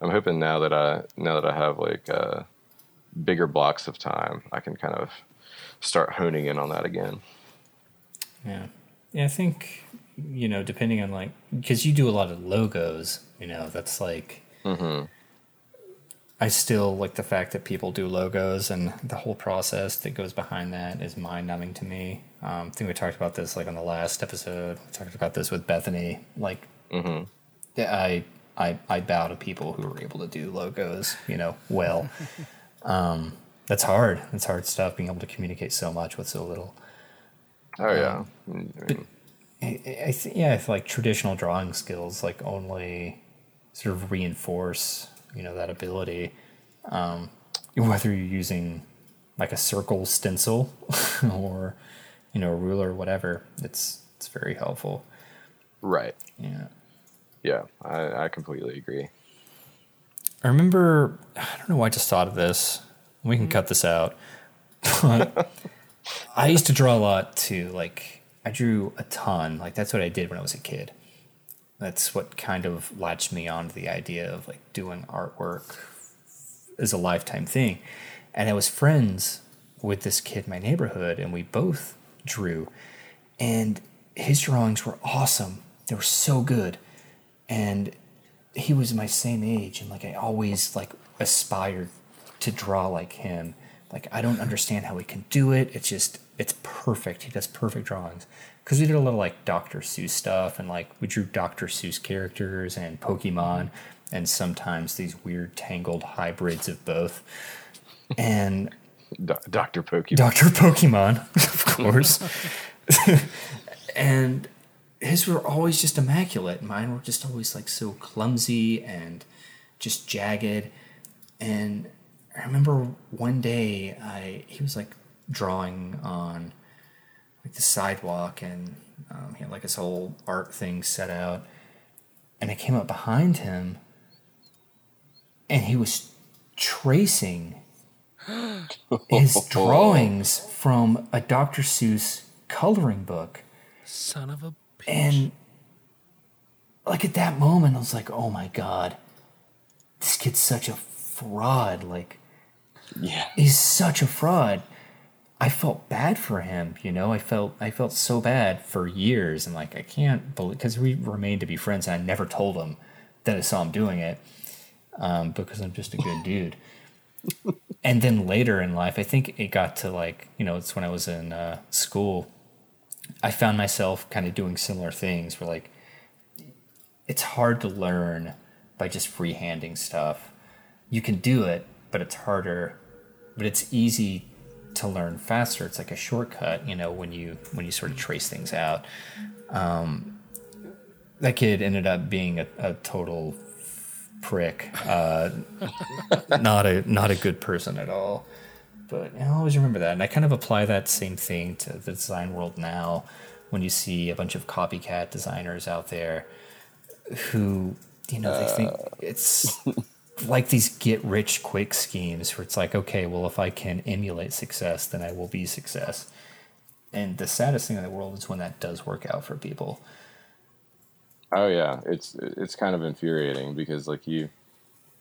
I'm hoping now that I now that I have like uh, bigger blocks of time, I can kind of start honing in on that again. Yeah. Yeah, I think you know, depending on like, because you do a lot of logos, you know, that's like. Mm-hmm. I still like the fact that people do logos and the whole process that goes behind that is mind numbing to me. Um, I think we talked about this like on the last episode. We talked about this with Bethany. Like, mm-hmm. I, I I bow to people who are able to do logos, you know, well. um, that's hard. That's hard stuff. Being able to communicate so much with so little. Oh yeah. Um, but I, I th- yeah, I feel like traditional drawing skills like only sort of reinforce you know that ability. Um, whether you're using like a circle stencil or you know a ruler whatever, it's it's very helpful. Right. Yeah. Yeah, I, I completely agree. I remember I don't know why I just thought of this. We can cut this out. But I used to draw a lot too. Like I drew a ton. Like that's what I did when I was a kid. That's what kind of latched me on to the idea of like doing artwork as a lifetime thing. And I was friends with this kid in my neighborhood, and we both drew. And his drawings were awesome. They were so good. And he was my same age, and like I always like aspired to draw like him. Like I don't understand how he can do it. It's just it's perfect. He does perfect drawings. Because we did a little like Dr. Seuss stuff, and like we drew Dr. Seuss characters and Pokemon, and sometimes these weird tangled hybrids of both. And Dr. Pokemon. Dr. Pokemon, of course. and his were always just immaculate. Mine were just always like so clumsy and just jagged. And I remember one day I he was like drawing on like the sidewalk and um, he had like his whole art thing set out. And I came up behind him and he was tracing his drawings from a Dr. Seuss coloring book. Son of a bitch. And like at that moment, I was like, oh my God, this kid's such a fraud. Like, yeah, he's such a fraud. I felt bad for him, you know. I felt I felt so bad for years, and like I can't believe because we remained to be friends, and I never told him that I saw him doing it um, because I'm just a good dude. and then later in life, I think it got to like you know it's when I was in uh, school. I found myself kind of doing similar things where like it's hard to learn by just freehanding stuff. You can do it, but it's harder. But it's easy to learn faster. It's like a shortcut, you know, when you when you sort of trace things out. Um, that kid ended up being a, a total prick. Uh, not a not a good person at all. But I always remember that, and I kind of apply that same thing to the design world now. When you see a bunch of copycat designers out there who, you know, they think it's like these get rich quick schemes where it's like, okay, well, if I can emulate success, then I will be success. And the saddest thing in the world is when that does work out for people. Oh yeah, it's it's kind of infuriating because like you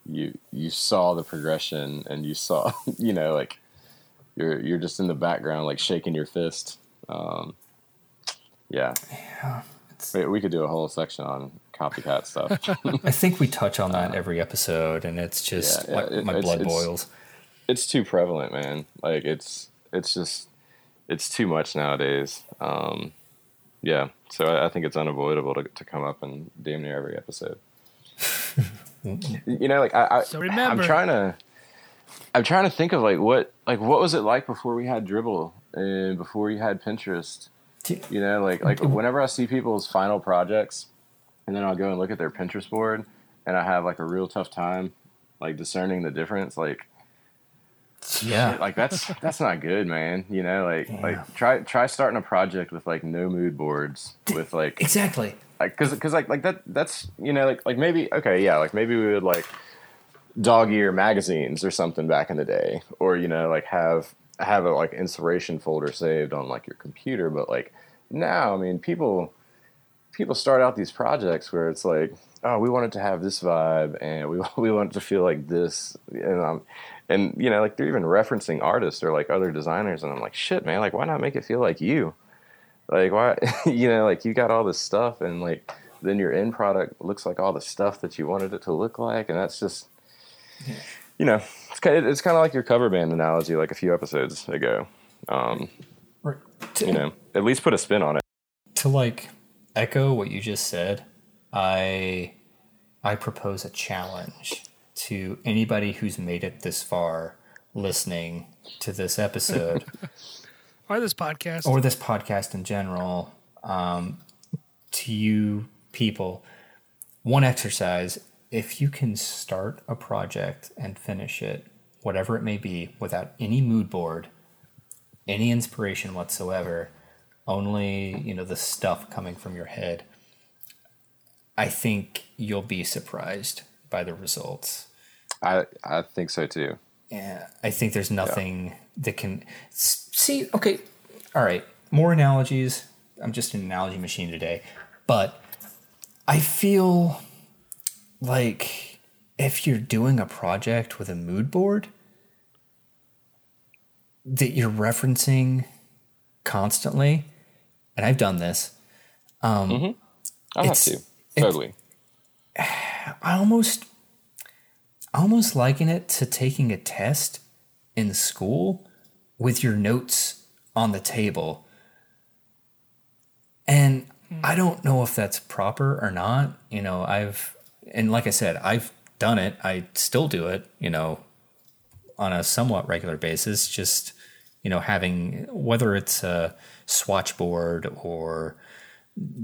you you saw the progression and you saw you know like you're you're just in the background like shaking your fist. Um, yeah, yeah. We, we could do a whole section on copycat stuff. I think we touch on that every episode, and it's just yeah, yeah, it, my blood it's, boils. It's too prevalent, man. Like it's it's just it's too much nowadays. Um, yeah, so I, I, think it's unavoidable to, to come up in damn near every episode. you know, like I, I So I'm trying to, I'm trying to think of like what, like what was it like before we had Dribbble and before you had Pinterest. You know, like like whenever I see people's final projects, and then I'll go and look at their Pinterest board, and I have like a real tough time, like discerning the difference. Like Yeah. like that's that's not good, man. You know, like Yeah. like try try starting a project with like no mood boards with like Exactly. like because because like like that that's you know like like maybe okay yeah like maybe we would like dog ear magazines or something back in the day or you know like have have a like inspiration folder saved on like your computer but like now i mean people people start out these projects where it's like oh we want it to have this vibe and we we want it to feel like this and um and you know like they're even referencing artists or like other designers and i'm like shit man like why not make it feel like you like why you know like you got all this stuff and like then your end product looks like all the stuff that you wanted it to look like and that's just you know it's kind of, it's kind of like your cover band analogy like a few episodes ago um Right. You know at least put a spin on it to like echo what you just said, I I propose a challenge to anybody who's made it this far listening to this episode Or this podcast. or this podcast in general, um, to you people, one exercise if you can start a project and finish it, whatever it may be, without any mood board, any inspiration whatsoever, only you know the stuff coming from your head. I think you'll be surprised by the results. i i think so too Yeah, I think there's nothing that can see. Okay, all right. More analogies. I'm just an analogy machine today, but I feel like if you're doing a project with a mood board that you're referencing constantly, and I've done this. Um, mm-hmm. i'll have to it's- totally I almost I almost liken it to taking a test in school with your notes on the table. And hmm. I don't know if that's proper or not. You know, I've and like I said, I've done it. I still do it, you know, on a somewhat regular basis, just you know, having whether it's a swatch board or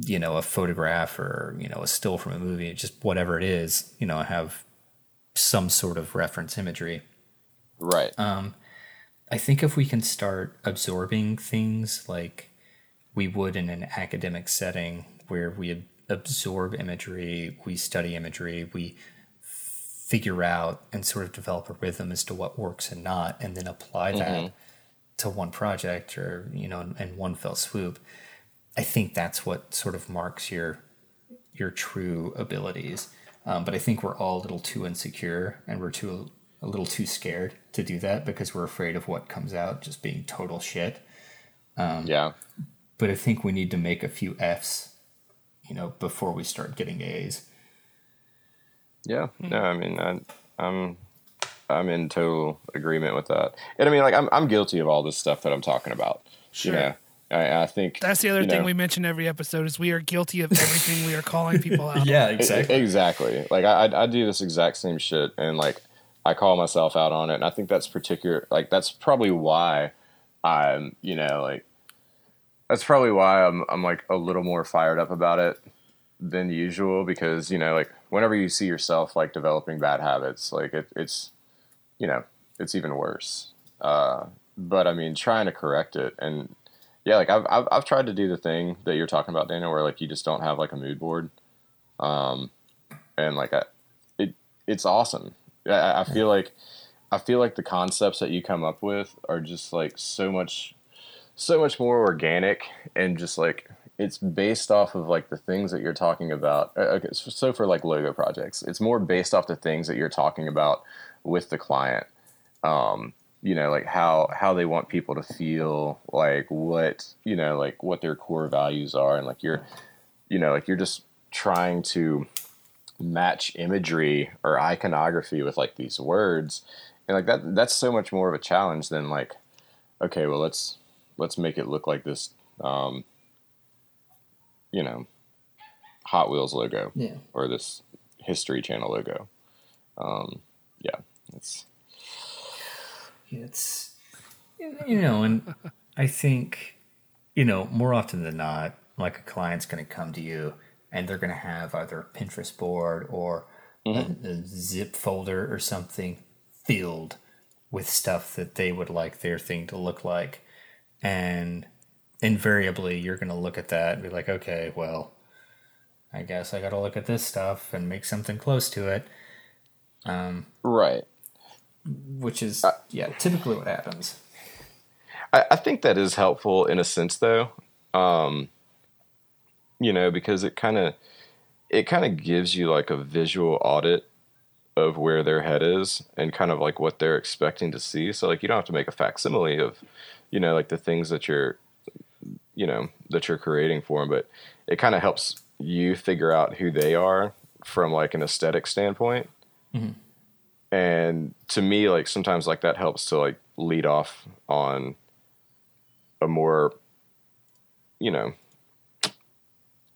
you know a photograph or you know a still from a movie just whatever it is you know i have some sort of reference imagery. Right. Um, I think if we can start absorbing things like we would in an academic setting where we absorb imagery we study imagery we figure out and sort of develop a rhythm as to what works and not and then apply that mm-hmm. To one project or you know in, one fell swoop i think that's what sort of marks your your true abilities. Um, but i think we're all a little too insecure and we're too a little too scared to do that because we're afraid of what comes out just being total shit. Yeah. but i think we need to make a few f's you know before we start getting a's. Yeah, no, I mean, I, I'm, I'm in total agreement with that. And I mean, like, I'm, I'm guilty of all this stuff that I'm talking about. Sure. You know, I, I think That's the other thing know, we mention every episode is we are guilty of everything we are calling people out. yeah e- exactly. Like, I, I, I do this exact same shit, and like, I call myself out on it, and I think that's particular. Like, that's probably why I'm, you know, like, that's probably why I'm, I'm like a little more fired up about it than usual because you know, like, whenever you see yourself like developing bad habits, like it, it's, you know, it's even worse. Uh, but I mean, trying to correct it and yeah, like I've, I've I've tried to do the thing that you're talking about, Daniel, where like you just don't have like a mood board, um, and like I, it it's awesome. I, I feel like I feel like the concepts that you come up with are just like so much, so much more organic and just like it's based off of like the things that you're talking about. Uh, Okay, so so for like logo projects, it's more based off the things that you're talking about with the client um, you know, like how how they want people to feel, like what you know, like what their core values are, and like you're, you know, like you're just trying to match imagery or iconography with like these words, and like that that's so much more of a challenge than like, okay, well let's let's make it look like this, um, you know, Hot Wheels logo yeah. or this History Channel logo. Um, it's It's you know, and I think you know more often than not, like a client's going to come to you and they're going to have either a Pinterest board or a, mm-hmm. a zip folder or something filled with stuff that they would like their thing to look like, and invariably you're going to look at that and be like, okay, well, I guess I got to look at this stuff and make something close to it, um, right. Which is yeah, typically what happens. I, I think that is helpful in a sense, though. Um, you know, because it kind of it kind of gives you like a visual audit of where their head is and kind of like what they're expecting to see. So like you don't have to make a facsimile of, you know, like the things that you're, you know, that you're creating for them, but it kind of helps you figure out who they are from like an aesthetic standpoint. And to me, like sometimes like that helps to like lead off on a more, you know,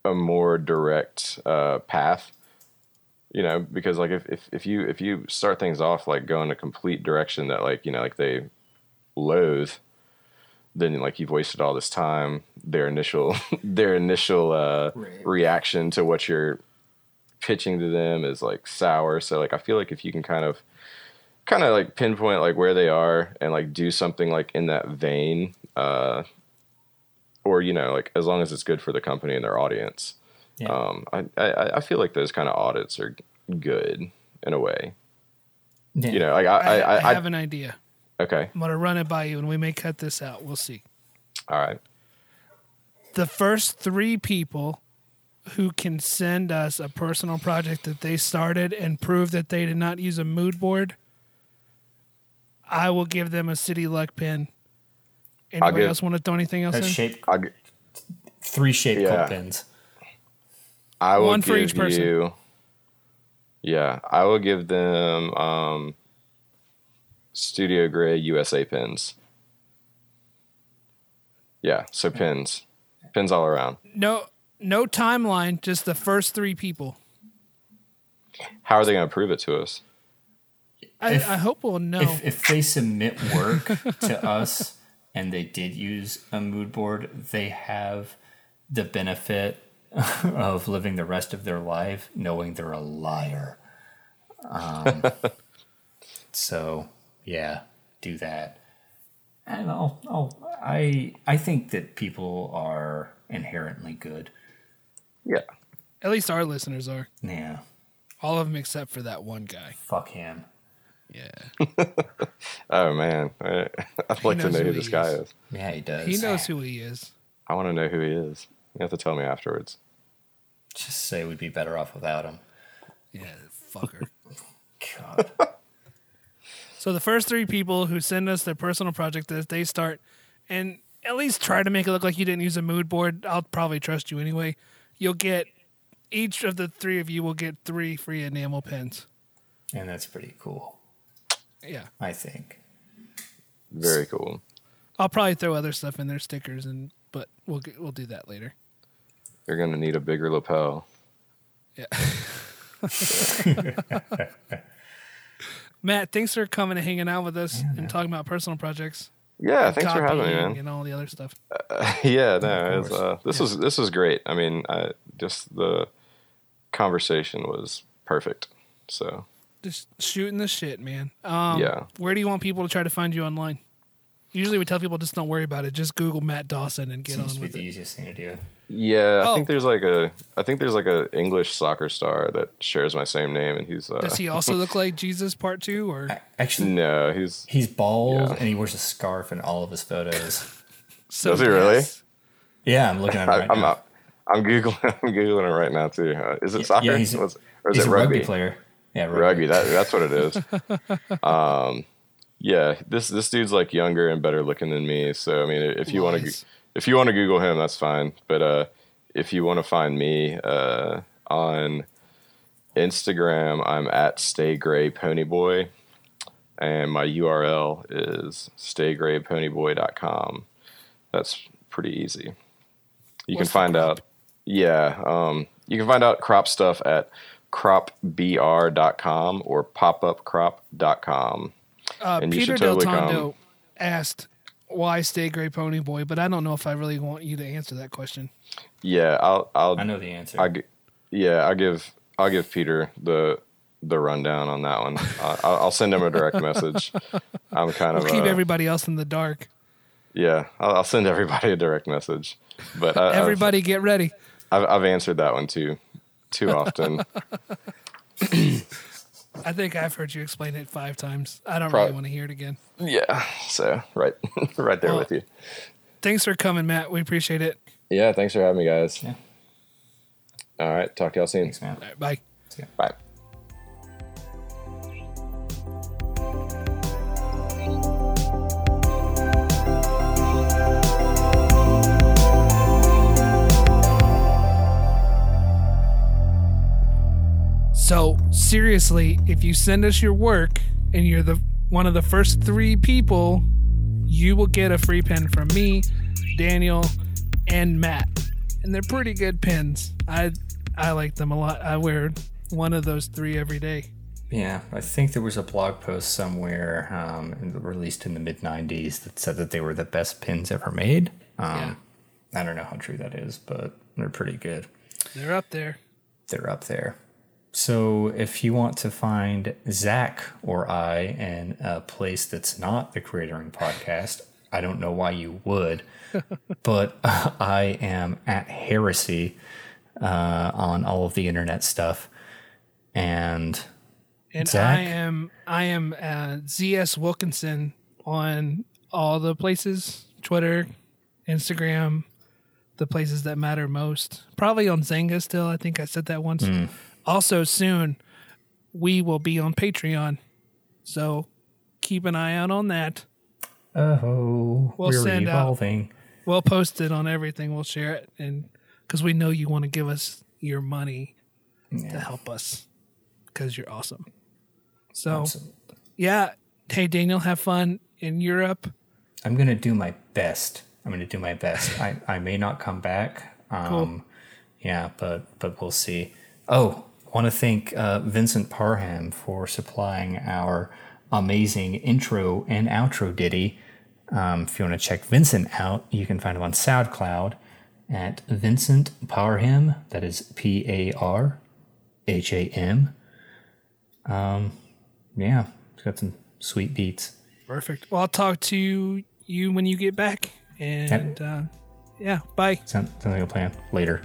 a more direct uh, path you know because like if, if if you if you start things off like going a complete direction that like you know like they loathe then like you've wasted all this time their initial their initial uh Right. reaction to what you're pitching to them is like sour so like i feel like if you can kind of kind of like pinpoint like where they are and like do something like in that vein uh or you know like as long as it's good for the company and their audience Yeah. um i i, I feel like those kind of audits are good in a way Yeah. you know like i I, i, I, I, have an idea. okay I'm gonna run it by you, and we may cut this out. We'll see. all right The first three people who can send us a personal project that they started and prove that they did not use a mood board, I will give them a city luck pin. Anybody give- else want to throw anything else That's in? shaped I'll, three shaped Yeah. cold pins. I will One give for each person. you yeah i will give them um studio gray usa pins yeah so pins pins all around No, no timeline. Just the first three people. how are they going to prove it to us I, If- I hope we'll know. If if they submit work to us and they did use a mood board, they have the benefit of living the rest of their life knowing they're a liar. Um, so yeah, do that. And I'll, I'll, I I think that people are inherently good. Yeah At least our listeners are. Yeah, All of them except for that one guy. fuck him. Yeah. oh man I- i'd like to know who who he this guy is. is Yeah, he does. He knows who he is. i want to know who he is you have to tell me afterwards Just say we'd be better off without him. Yeah, fucker. God. So the first three people who send us their personal project that they start and at least try to make it look like you didn't use a mood board, I'll probably trust you anyway. You'll get each of the three of you will get three free enamel pins. and that's pretty cool. Yeah. I think. very cool I'll probably throw other stuff in there, stickers and but we'll get, we'll do that later. you're going to need a bigger lapel Yeah. Matt, thanks for coming and hanging out with us and talking about personal projects. Yeah thanks for having me man And all the other stuff. yeah, no, course. uh, this was this was great. I mean, I, just the conversation was perfect. So Just shooting the shit, man. Um, Yeah. Where do you want people to try to find you online? Usually we tell people just don't worry about it. Just Google Matt Dawson and get Seems on to be with the it. easiest thing to do. yeah, I Oh. think there's like a I think there's like a English soccer star that shares my same name, and he's uh, Does he also look like Jesus Part Two? Or Actually, no, he's he's bald Yeah. and he wears a scarf in all of his photos. so Does he really? yes. Yeah, I'm looking at him I, right I'm now. not, I'm googling I'm googling it right now too. Uh, is it soccer? Yeah, he's, Was- or is he's it a rugby? rugby player. Yeah, rugby. Rugby. That that's what it is. um, yeah, this this dude's like younger and better looking than me. So I mean, if you want to if you want to Google him, that's fine. But uh, if you want to find me uh, on Instagram, I'm at Stay Gray Ponyboy, and my URL is staygrayponyboy.com. That's pretty easy. You What's can find out, yeah, um, you can find out crop stuff at popupcropbr.com or popupcrop.com. Uh, And Peter should Del totally Tondo come. asked, "Why stay Gray Pony Boy?" But I don't know if I really want you to answer that question. Yeah, I'll I'll I know the answer. I yeah, I'll give I'll give Peter the the rundown on that one. I'll, I'll send him a direct message. I'm kind of We'll keep uh, everybody else in the dark. yeah. I'll, I'll send everybody a direct message. But I, I've- Everybody, get ready. I've, I've answered that one too too often. I think I've heard you explain it five times. I don't Prob- really want to hear it again. yeah, so right right there Well- with you. Thanks for coming, Matt. We appreciate it. Yeah, thanks for having me, guys. Yeah. All right, talk to y'all soon. Thanks, man. All right, bye. Bye. So seriously, if you send us your work and you're the one of the first three people, you will get a free pen from me, Daniel, and Matt. And they're pretty good pens. I I like them a lot. I wear one of those three every day. Yeah, I think there was a blog post somewhere um, released in the mid 90s that said that they were the best pins ever made. Um, I don't know how true that is, but they're pretty good. They're up there. They're up there. So if you want to find Zach or I in a place that's not the Creatoring Podcast, I don't know why you would, but I am at Heresy uh, on all of the internet stuff. And And Zach? I am I am uh, ZS Wilkinson on all the places Twitter, Instagram, the places that matter most. Probably on Xanga still. I think I said that once. Also, soon we will be on Patreon. So keep an eye out on that. oh, We'll we're send out- evolving. We'll post it on everything. We'll share it. And because we know you want to give us your money to help us because you're awesome. So, yeah. Hey, Daniel, have fun in Europe. I'm gonna do my best. I'm gonna do my best. I, I may not come back. Um, Yeah, but but we'll see. Oh, want to thank uh, Vincent Parham for supplying our amazing intro and outro ditty. Um, if you want to check Vincent out, you can find him on SoundCloud at Vincent Parham. That is P A R H A M. Um, yeah, he's got some sweet beats. Perfect. Well, I'll talk to you when you get back. And uh, yeah, bye. Sound, sounds like a plan. Later.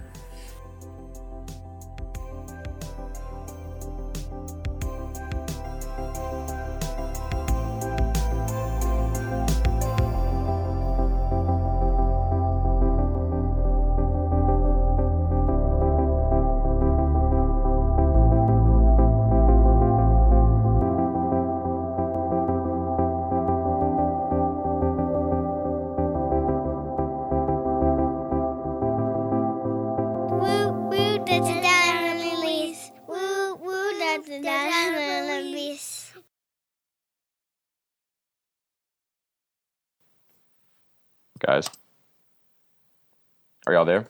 Guys, are y'all there?